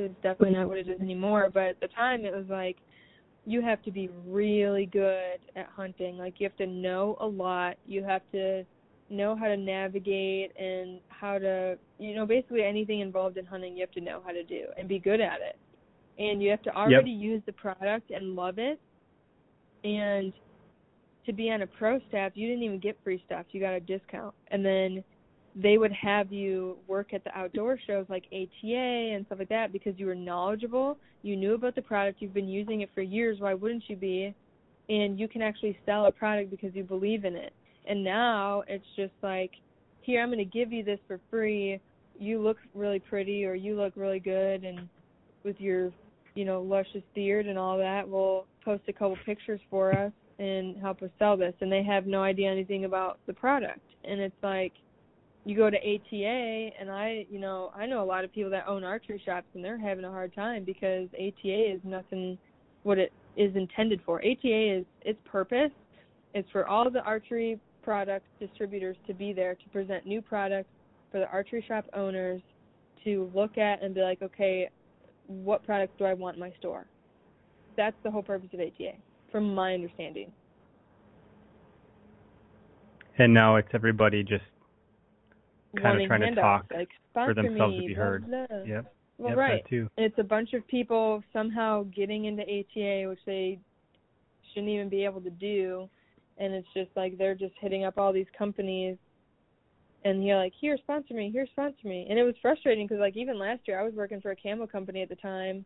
is definitely not what it is anymore, but at the time it was like you have to be really good at hunting. Like you have to know a lot. You have to know how to navigate and how to, you know, basically anything involved in hunting you have to know how to do and be good at it. And you have to already use the product and love it. And to be on a pro staff, you didn't even get free stuff. You got a discount. And then they would have you work at the outdoor shows like ATA and stuff like that because you were knowledgeable, you knew about the product, you've been using it for years, why wouldn't you be? And you can actually sell a product because you believe in it. And now it's just like, here I'm going to give you this for free. You look really pretty, or you look really good, and with your you know luscious beard and all that, we'll post a couple pictures for us and help us sell this. And they have no idea anything about the product, and it's like you go to ATA and I, you know, I know a lot of people that own archery shops and they're having a hard time because ATA is nothing what it is intended for. ATA is its purpose is for all the archery product distributors to be there to present new products for the archery shop owners to look at and be like, okay, what products do I want in my store? That's the whole purpose of ATA, from my understanding. And now it's everybody just kind of trying to talk like, for themselves me, to be heard. blah." Yep. Well, yep, right. Too. It's a bunch of people somehow getting into ATA, which they shouldn't even be able to do, and it's just like they're just hitting up all these companies, and you're like, here, sponsor me, here, sponsor me, and it was frustrating because like even last year I was working for a camo company at the time,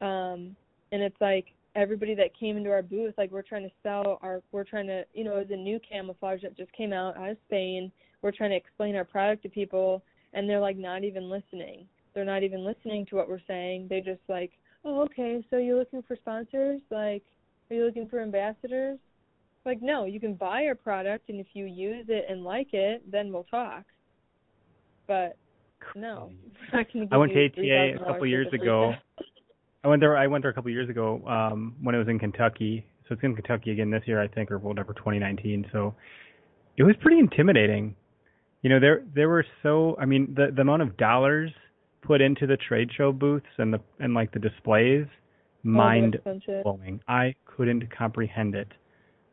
um, and it's like everybody that came into our booth, like we're trying to sell our, we're trying to, you know, it was a new camouflage that just came out out of Spain. We're trying to explain our product to people, and they're like not even listening. They're not even listening to what we're saying. They just like, oh, okay, so you're looking for sponsors? Like, are you looking for ambassadors? Like, no, you can buy our product, and if you use it and like it, then we'll talk. But no, we're not going to I went to ATA a couple years ago. I went there. I went there a couple years ago um, when it was in Kentucky. So it's in Kentucky again this year, I think, or whatever, 2019. So it was pretty intimidating. You know, there there were so. I mean, the the amount of dollars put into the trade show booths and the and like the displays, Oh, mind blowing. I couldn't comprehend it.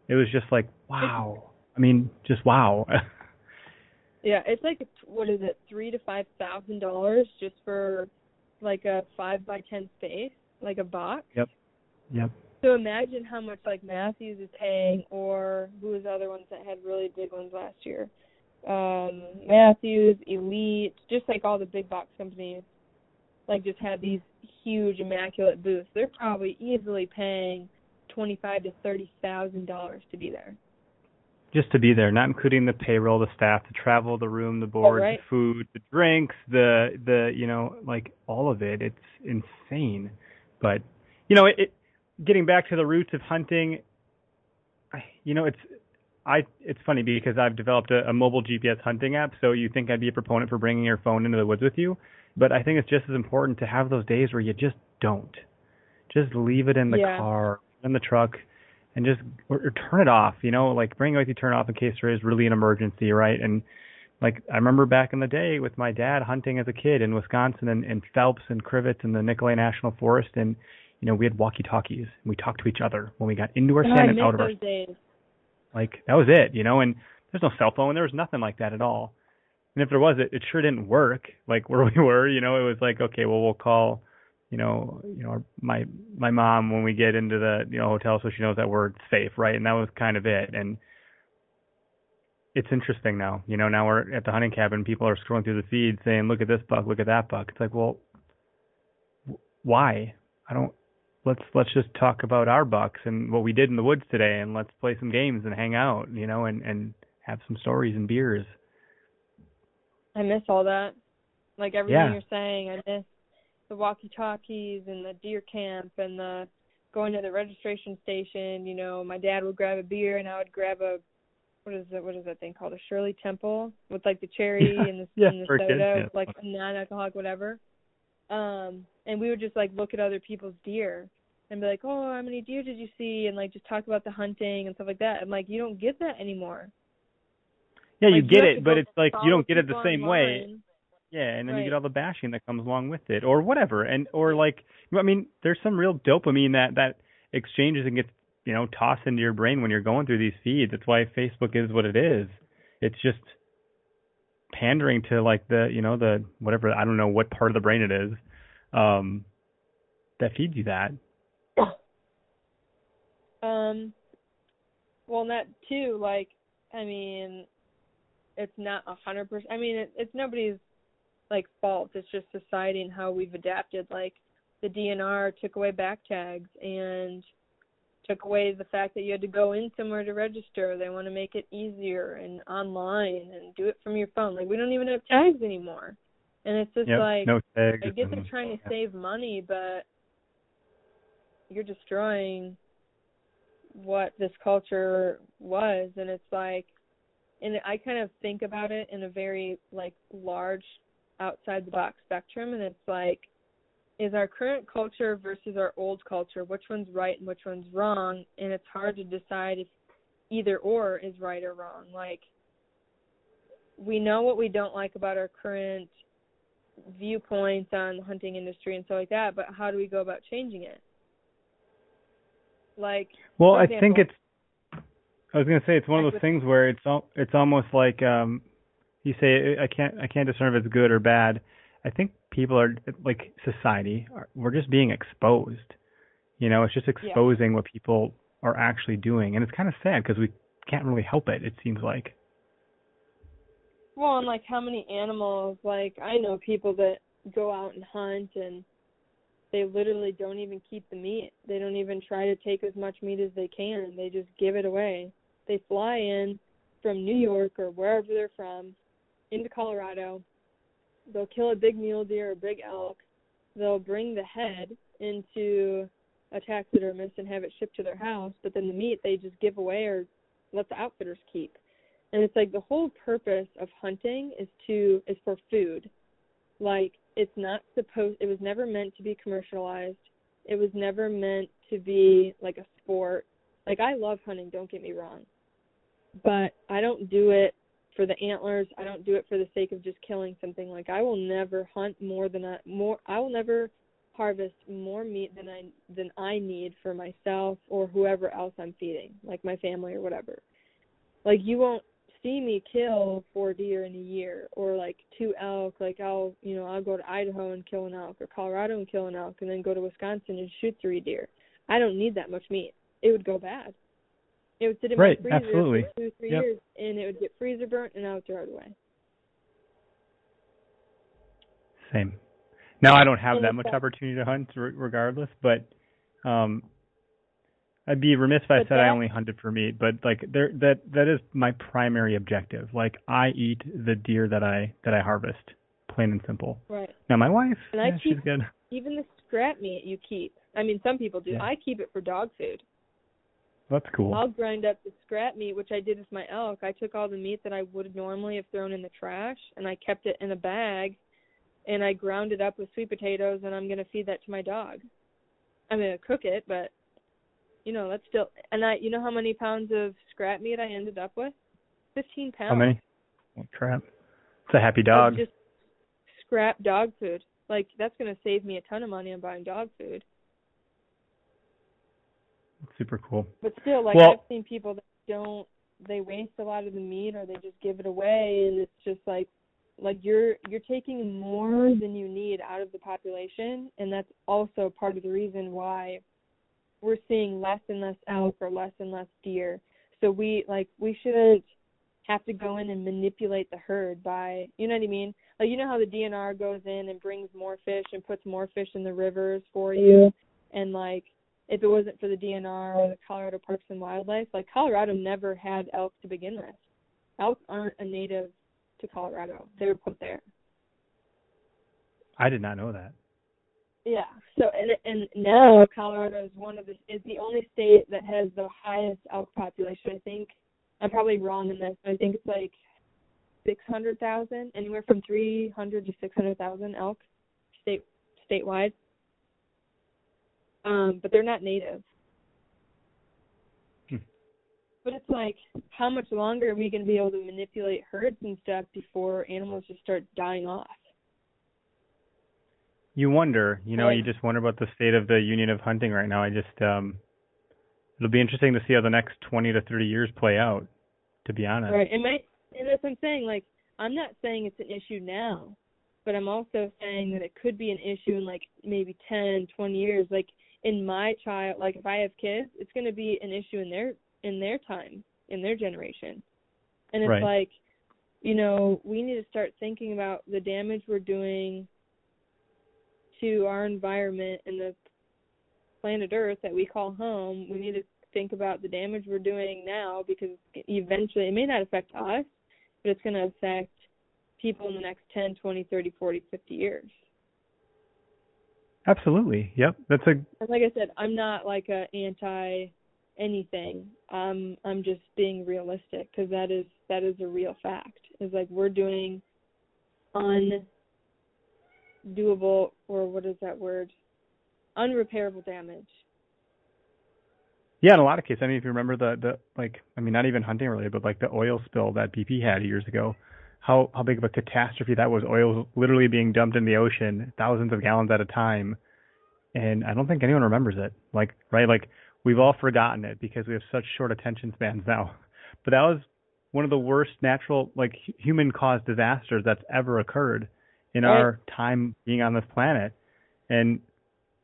It was just like wow. I mean, just wow. <laughs> Yeah, it's like what is it, three to five thousand dollars just for like a five by ten space, like a box. Yep. Yep. So imagine how much like Mathews is paying, or who was the other ones that had really big ones last year? Um, Mathews, Elite, just like all the big box companies, like just had these huge immaculate booths. They're probably easily paying twenty-five to thirty thousand dollars to be there. just to be there, not including the payroll, the staff, the travel, the room, the board, right. the food, the drinks, the the you know like all of it. It's insane. But you know, it, it getting back to the roots of hunting. I, you know, it's I it's funny because I've developed a, a mobile GPS hunting app. So you think I'd be a proponent for bringing your phone into the woods with you, but I think it's just as important to have those days where you just don't. Just leave it in the Yeah. car, in the truck, and just or, or turn it off. You know, like bring it with you, turn it off in case there is really an emergency, right? And like I remember back in the day with my dad hunting as a kid in Wisconsin and, and Phelps and Crivitz and the Nicolet National Forest, and you know we had walkie-talkies and we talked to each other when we got into our Oh, stand and out of our days. Like that was it, you know. And there's no cell phone, there was nothing like that at all. And if there was, it it sure didn't work. Like <laughs> where we were, you know, it was like okay, well we'll call, you know, you know my my mom when we get into the you know hotel so she knows that we're safe, right? And that was kind of it. And it's interesting now, you know. Now we're at the hunting cabin, people are scrolling through the feed saying, "Look at this buck, look at that buck." It's like, well, why? I don't. Let's let's just talk about our bucks and what we did in the woods today, and let's play some games and hang out, you know, and and have some stories and beers. I miss all that. Like everything Yeah. you're saying, I miss the walkie talkies and the deer camp and the going to the registration station, you know, my dad would grab a beer and I would grab a what is it what is that thing called? A Shirley Temple with like the cherry Yeah. and the Yeah, and the for kids, soda, yeah. like non alcoholic whatever. Um and we would just like look at other people's deer and be like, Oh, how many deer did you see? and like just talk about the hunting and stuff like that. And like you don't get that anymore. Yeah, you get have it, but it's like you don't get it the same way. Yeah, and then you get all the bashing that comes along with it, or whatever, and or like, I mean, there's some real dopamine that that exchanges and gets you know tossed into your brain when you're going through these feeds. That's why Facebook is what it is. It's just pandering to like the you know the whatever I don't know what part of the brain it is, um, that feeds you that. <coughs> Um, well, that too, like, I mean, it's not a hundred percent. I mean, it, it's nobody's like fault. It's just society and how we've adapted. Like, the DNR took away back tags, and took away the fact that you had to go in somewhere to register. They want to make it easier and online and do it from your phone. Like we don't even have tags anymore. And it's just yep, like no I guess and, they're trying to yeah. save money, but you're destroying what this culture was. And it's like and I kind of think about it in a very like large outside the box spectrum. And it's like is our current culture versus our old culture which one's right and which one's wrong? And it's hard to decide if either or is right or wrong. Like we know what we don't like about our current viewpoints on the hunting industry and stuff like that but how do we go about changing it like Well, for I think it's. I was gonna say it's one of those things where it's al- it's almost like um, you say I can't I can't discern if it's good or bad. I think people are like society. Are, we're just being exposed. You know, it's just exposing what people are actually doing, and it's kind of sad because we can't really help it. It seems like. Well, and like how many animals, like I know people that go out and hunt and they literally don't even keep the meat. They don't even try to take as much meat as they can. They just give it away. They fly in from New York or wherever they're from into Colorado. They'll kill a big mule deer or big elk. They'll bring the head into a taxidermist and have it shipped to their house, but then the meat they just give away or let the outfitters keep and it's like the whole purpose of hunting is to is for food. Like it's not supposed it was never meant to be commercialized. It was never meant to be like a sport. Like i love hunting don't get me wrong. But i don't do it for the antlers. I don't do it for the sake of just killing something. Like i will never hunt more than i more i will never harvest more meat than i than i need for myself or whoever else i'm feeding like my family or whatever. Like you won't see me kill four deer in a year or like two elk like i'll you know i'll go to idaho and kill an elk or colorado and kill an elk and then go to wisconsin and shoot three deer i don't need that much meat it would go bad it would sit in Right, my freezer absolutely. for two three Yep. years and it would get freezer burnt and i would throw it away Same. Now I don't have And that much opportunity to hunt, regardless. But um, I'd be remiss if I But said I only hunted for meat. But like there, that that is my primary objective. Like I eat the deer that I that I harvest, plain and simple. right Now my wife, And I yeah, she's good. even the scrap meat you keep i mean some people do Yeah. i keep it for dog food That's cool. I'll grind up the scrap meat, which I did with my elk. I took all the meat that I would normally have thrown in the trash, and I kept it in a bag, and I ground it up with sweet potatoes, and I'm gonna feed that to my dog. I'm gonna cook it, but you know that's still. And I, you know how many pounds of scrap meat I ended up with? Fifteen pounds. How many? Oh, crap. It's a happy dog. Just scrap dog food. Like that's gonna save me a ton of money on buying dog food. Super cool. But still, like Well- I've seen people that don't they waste a lot of the meat or they just give it away and it's just like like you're you're taking more than you need out of the population and that's also part of the reason why we're seeing less and less elk or less and less deer. So we like we shouldn't have to go in and manipulate the herd by you know what I mean? Like you know how the DNR goes in and brings more fish and puts more fish in the rivers for you and like if it wasn't for the DNR or the Colorado Parks and Wildlife, like Colorado never had elk to begin with. Elk aren't a native to Colorado. They were put there. I did not know that. Yeah. So and and now Colorado is one of the is the only state that has the highest elk population. I think I'm probably wrong in this, but I think it's like six hundred thousand, anywhere from three hundred to six hundred thousand elk state statewide. Um, but they're not native. Hmm. But it's like, how much longer are we going to be able to manipulate herds and stuff before animals just start dying off? You wonder, you know, you just wonder about the state of the Union of Hunting right now. I just um it'll be interesting to see how the next 20 to 30 years play out, to be honest. Right. And my and that's what I'm saying. Like, I'm not saying it's an issue now, but I'm also saying that it could be an issue in like maybe 10, 20 years. Like in my child, like if I have kids, it's going to be an issue in their in their time, in their generation. And it's Right. like, you know, we need to start thinking about the damage we're doing to our environment and the planet Earth that we call home, we need to think about the damage we're doing now because eventually it may not affect us, but it's going to affect people in the next 10, 20, 30, 40, 50 years. Absolutely. Yep. That's a And like I said, I'm not like a anti anything. Um I'm just being realistic because that is that is a real fact. Is like we're doing undoable or what is that word? Unrepairable damage. Yeah, in a lot of cases. I mean, if you remember the the like, I mean, not even hunting related, but like the oil spill that BP had years ago, how how big of a catastrophe that was. Oil literally being dumped in the ocean, thousands of gallons at a time, and I don't think anyone remembers it. Like, right? Like we've all forgotten it because we have such short attention spans now. But that was one of the worst natural, like human caused disasters that's ever occurred in Right. our time being on this planet, and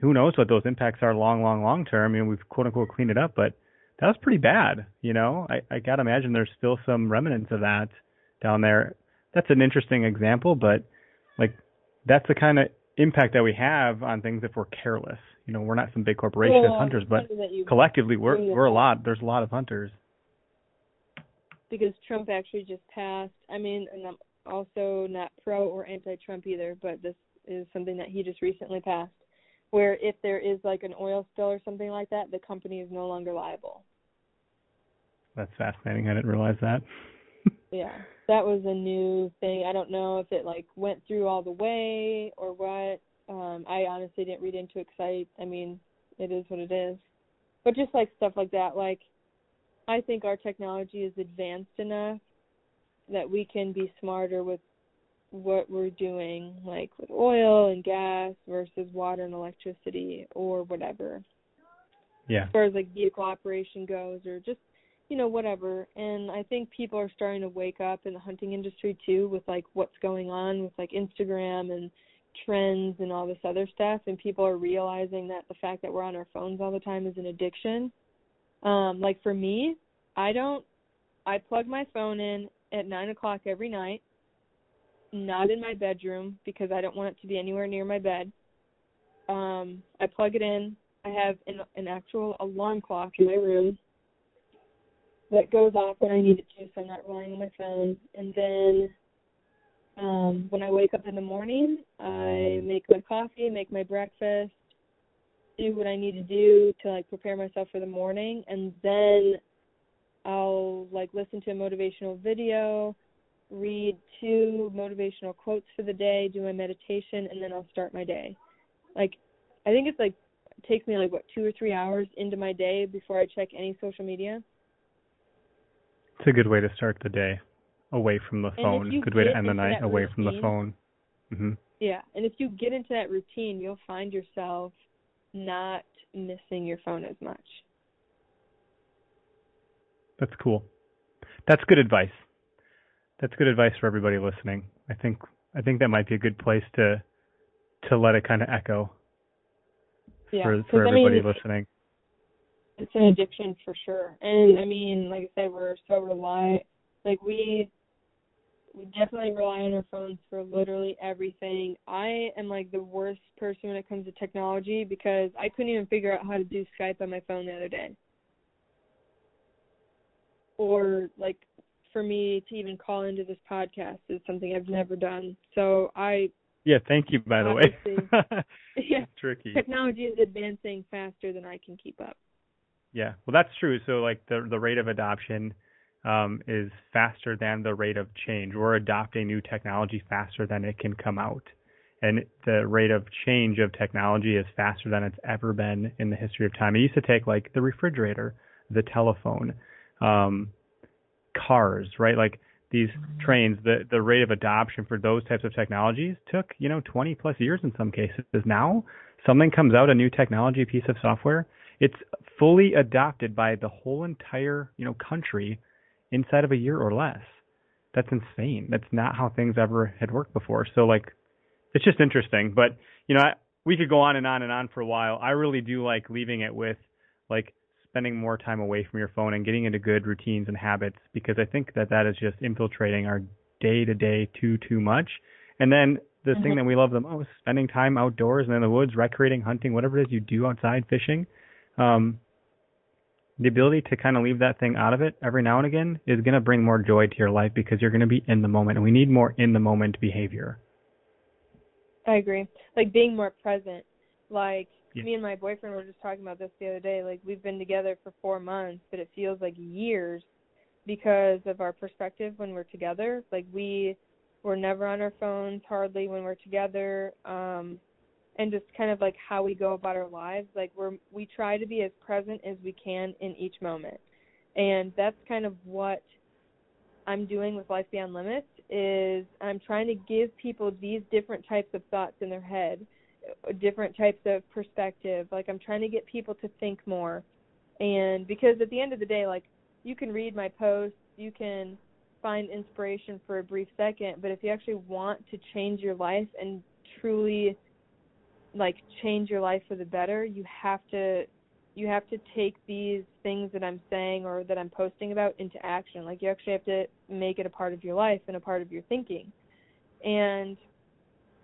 who knows what those impacts are long, long, long term. I mean, we've quote unquote cleaned it up, but that was pretty bad. You know, I, I gotta imagine there's still some remnants of that down there. That's an interesting example, but like that's the kind of impact that we have on things if we're careless. You know, we're not some big corporation Well, of hunters, but collectively we're we're a lot. There's a lot of hunters. because Trump actually just passed. I mean, and I'm also not pro or anti-Trump either, but this is something that he just recently passed, where if there is like an oil spill or something like that, the company is no longer liable. That's fascinating. I didn't realize that. <laughs> Yeah, that was a new thing. I don't know if it like went through all the way or what. Um, I honestly didn't read into it 'cause I, I mean, it is what it is. But just like stuff like that, like I think our technology is advanced enough that we can be smarter with what we're doing, like with oil and gas versus water and electricity or whatever. Yeah. as far as like vehicle operation goes or just you know whatever. And i think people are starting to wake up in the hunting industry too with like what's going on with like instagram and trends and all this other stuff. And people are realizing that the fact that we're on our phones all the time is an addiction. Um like for me i don't i plug my phone in at nine o'clock every night. Not in my bedroom because i don't want it to be anywhere near my bed. Um i plug it in. I have an, an actual alarm clock in my room that goes off when I need it to, so I'm not relying on my phone. And then um, when I wake up in the morning, I make my coffee, make my breakfast, do what I need to do to like prepare myself for the morning, and then I'll like listen to a motivational video, read two motivational quotes for the day, do my meditation, and then I'll start my day. Like I think it's like it takes me like what two or three hours into my day before I check any social media. It's a good way to start the day away from the phone. Good way to end the night away from the routine- phone. Mhm. Yeah, and if you get into that routine, you'll find yourself not missing your phone as much. That's cool. That's good advice. That's good advice for everybody listening. I think I think that might be a good place to to let it kind of echo Yeah, for for I everybody mean, listening. it's an addiction for sure. And I mean, like I said, we're so rely like we we definitely rely on our phones for literally everything. I am like the worst person when it comes to technology because I couldn't even figure out how to do Skype on my phone the other day. Or like for me to even call into this podcast is something I've never done. So I Yeah, thank you by the way. <laughs> Yeah, Tricky. technology is advancing faster than I can keep up. Yeah, well, that's true. So, like the the rate of adoption um, is faster than the rate of change. We're adopting new technology faster than it can come out, and the rate of change of technology is faster than it's ever been in the history of time. It used to take like the refrigerator, the telephone, um, cars, right? Like these trains, the the rate of adoption for those types of technologies took you know 20 plus years in some cases. Now, something comes out, a new technology, piece of software, it's fully adopted by the whole entire you know country inside of a year or less. That's insane. That's not how things ever had worked before. So like, it's just interesting. But you know, I, we could go on and on and on for a while. I really do like leaving it with like spending more time away from your phone and getting into good routines and habits because I think that that is just infiltrating our day to day too too much. And then the thing Mhm. that we love the most, spending time outdoors and in the woods, recreating, hunting, whatever it is you do outside, fishing, um, the ability to kind of leave that thing out of it every now and again is going to bring more joy to your life because you're going to be in the moment and we need more in the moment behavior i agree like being more present like yeah. me and my boyfriend were just talking about this the other day like we've been together for four months but it feels like years because of our perspective when we're together. Like we were never on our phones hardly when we're together um and just kind of like how we go about our lives. Like we're we try to be as present as we can in each moment. And that's kind of what i'm doing with life beyond limits is i'm trying to give people these different types of thoughts in their head different types of perspective like i'm trying to get people to think more and because at the end of the day like you can read my posts you can find inspiration for a brief second but if you actually want to change your life and truly like change your life for the better, you have to you have to take these things that I'm saying or that I'm posting about into action. Like you actually have to make it a part of your life and a part of your thinking. And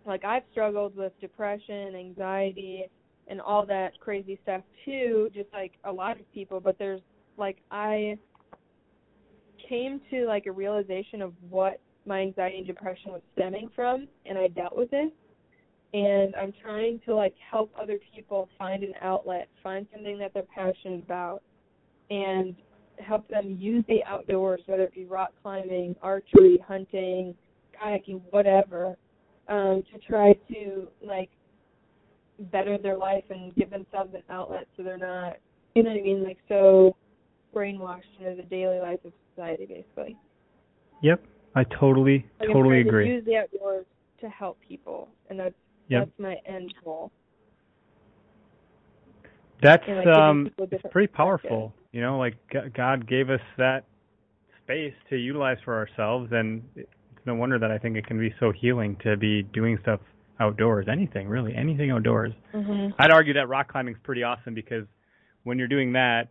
like I've struggled with depression, anxiety, and all that crazy stuff too, just like a lot of people, but there's like I came to like a realization of what my anxiety and depression was stemming from and I dealt with it. And I'm trying to like help other people find an outlet, find something that they're passionate about, and help them use the outdoors, whether it be rock climbing, archery, hunting, kayaking, whatever, um, to try to like better their life and give themselves an outlet so they're not, you know what I mean, like so brainwashed into the daily life of society, basically. Yep, I totally, like totally agree. To use the outdoors to help people, and that's Yep. That's my end goal. That's like um, it's pretty powerful. You know, like God gave us that space to utilize for ourselves, and no wonder that I think it can be so healing to be doing stuff outdoors. Anything really, anything outdoors. Mm-hmm. I'd argue that rock climbing is pretty awesome because when you're doing that,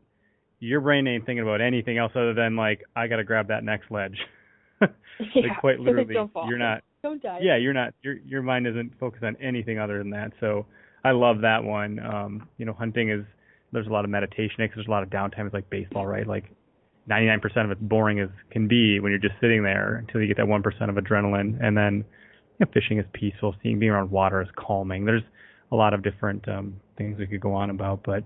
your brain ain't thinking about anything else other than like I got to grab that next ledge. <laughs> like yeah, quite <laughs> literally, you're not <laughs> don't die. Yeah, you're not your your mind isn't focused on anything other than that. So I love that one. Um, you know, hunting is there's a lot of meditation because there's a lot of downtime. It's like baseball, right? Like 99% of it's boring as can be when you're just sitting there until you get that 1% of adrenaline. And then you know, fishing is peaceful. Seeing being around water is calming. There's a lot of different um, things we could go on about, but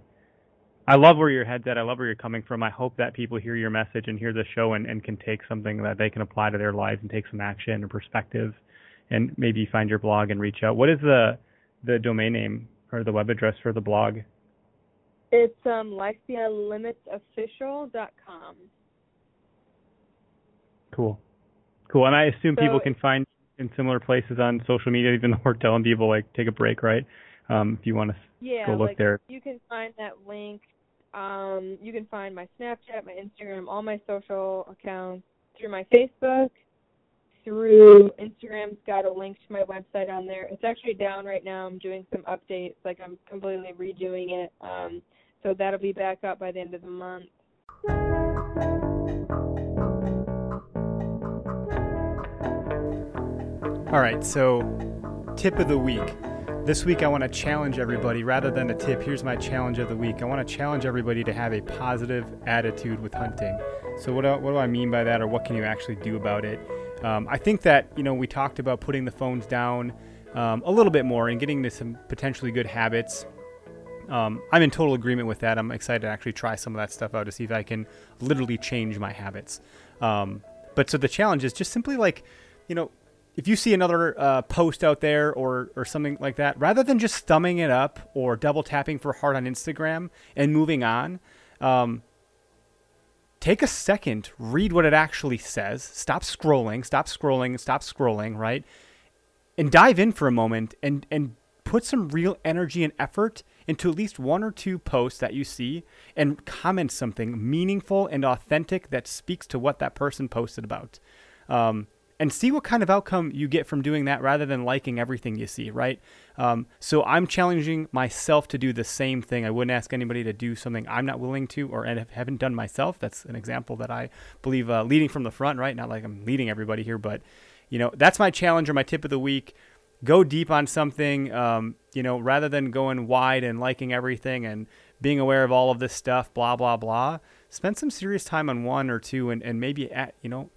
I love where your head's at. I love where you're coming from. I hope that people hear your message and hear the show and, and can take something that they can apply to their lives and take some action or perspective and maybe find your blog and reach out. What is the the domain name or the web address for the blog? It's um lifebeyondlimitsofficial.com. Cool. Cool. And I assume so people can find in similar places on social media, even <laughs> though we're telling people like take a break, right? Um, if you want to yeah, go look like, there. You can find that link um, you can find my Snapchat, my Instagram, all my social accounts through my Facebook, through Instagram's got a link to my website on there. It's actually down right now. I'm doing some updates, like I'm completely redoing it. Um, so that'll be back up by the end of the month. All right, so tip of the week. This week, I want to challenge everybody. Rather than a tip, here's my challenge of the week. I want to challenge everybody to have a positive attitude with hunting. So, what do, what do I mean by that, or what can you actually do about it? Um, I think that, you know, we talked about putting the phones down um, a little bit more and getting into some potentially good habits. Um, I'm in total agreement with that. I'm excited to actually try some of that stuff out to see if I can literally change my habits. Um, but so the challenge is just simply like, you know, if you see another uh, post out there or or something like that, rather than just thumbing it up or double tapping for heart on Instagram and moving on, um, take a second, read what it actually says. Stop scrolling, stop scrolling, stop scrolling, right? And dive in for a moment and and put some real energy and effort into at least one or two posts that you see and comment something meaningful and authentic that speaks to what that person posted about. Um, and see what kind of outcome you get from doing that rather than liking everything you see, right? Um, so I'm challenging myself to do the same thing. I wouldn't ask anybody to do something I'm not willing to or haven't done myself. That's an example that I believe uh, leading from the front, right? Not like I'm leading everybody here, but you know that's my challenge or my tip of the week. Go deep on something, um, you know, rather than going wide and liking everything and being aware of all of this stuff, blah, blah, blah. Spend some serious time on one or two and, and maybe, at, you know,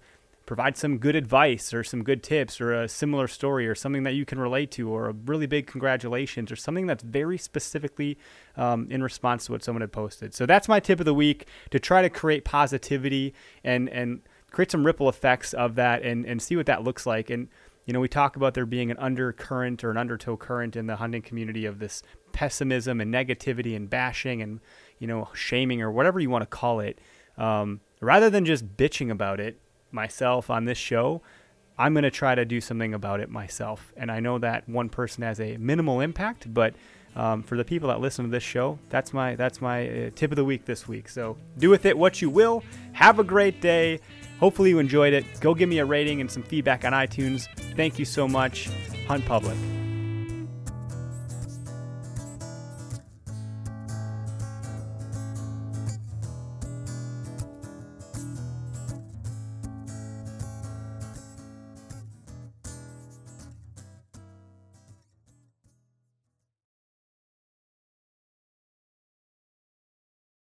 provide some good advice or some good tips or a similar story or something that you can relate to or a really big congratulations or something that's very specifically um, in response to what someone had posted. So that's my tip of the week to try to create positivity and, and create some ripple effects of that and, and see what that looks like. And, you know, we talk about there being an undercurrent or an undertow current in the hunting community of this pessimism and negativity and bashing and, you know, shaming or whatever you want to call it. Um, rather than just bitching about it, myself on this show, I'm going to try to do something about it myself. And I know that one person has a minimal impact, but um, for the people that listen to this show, that's my that's my uh, tip of the week this week. So do with it what you will. Have a great day. Hopefully you enjoyed it. Go give me a rating and some feedback on iTunes. Thank you so much. Hunt Public.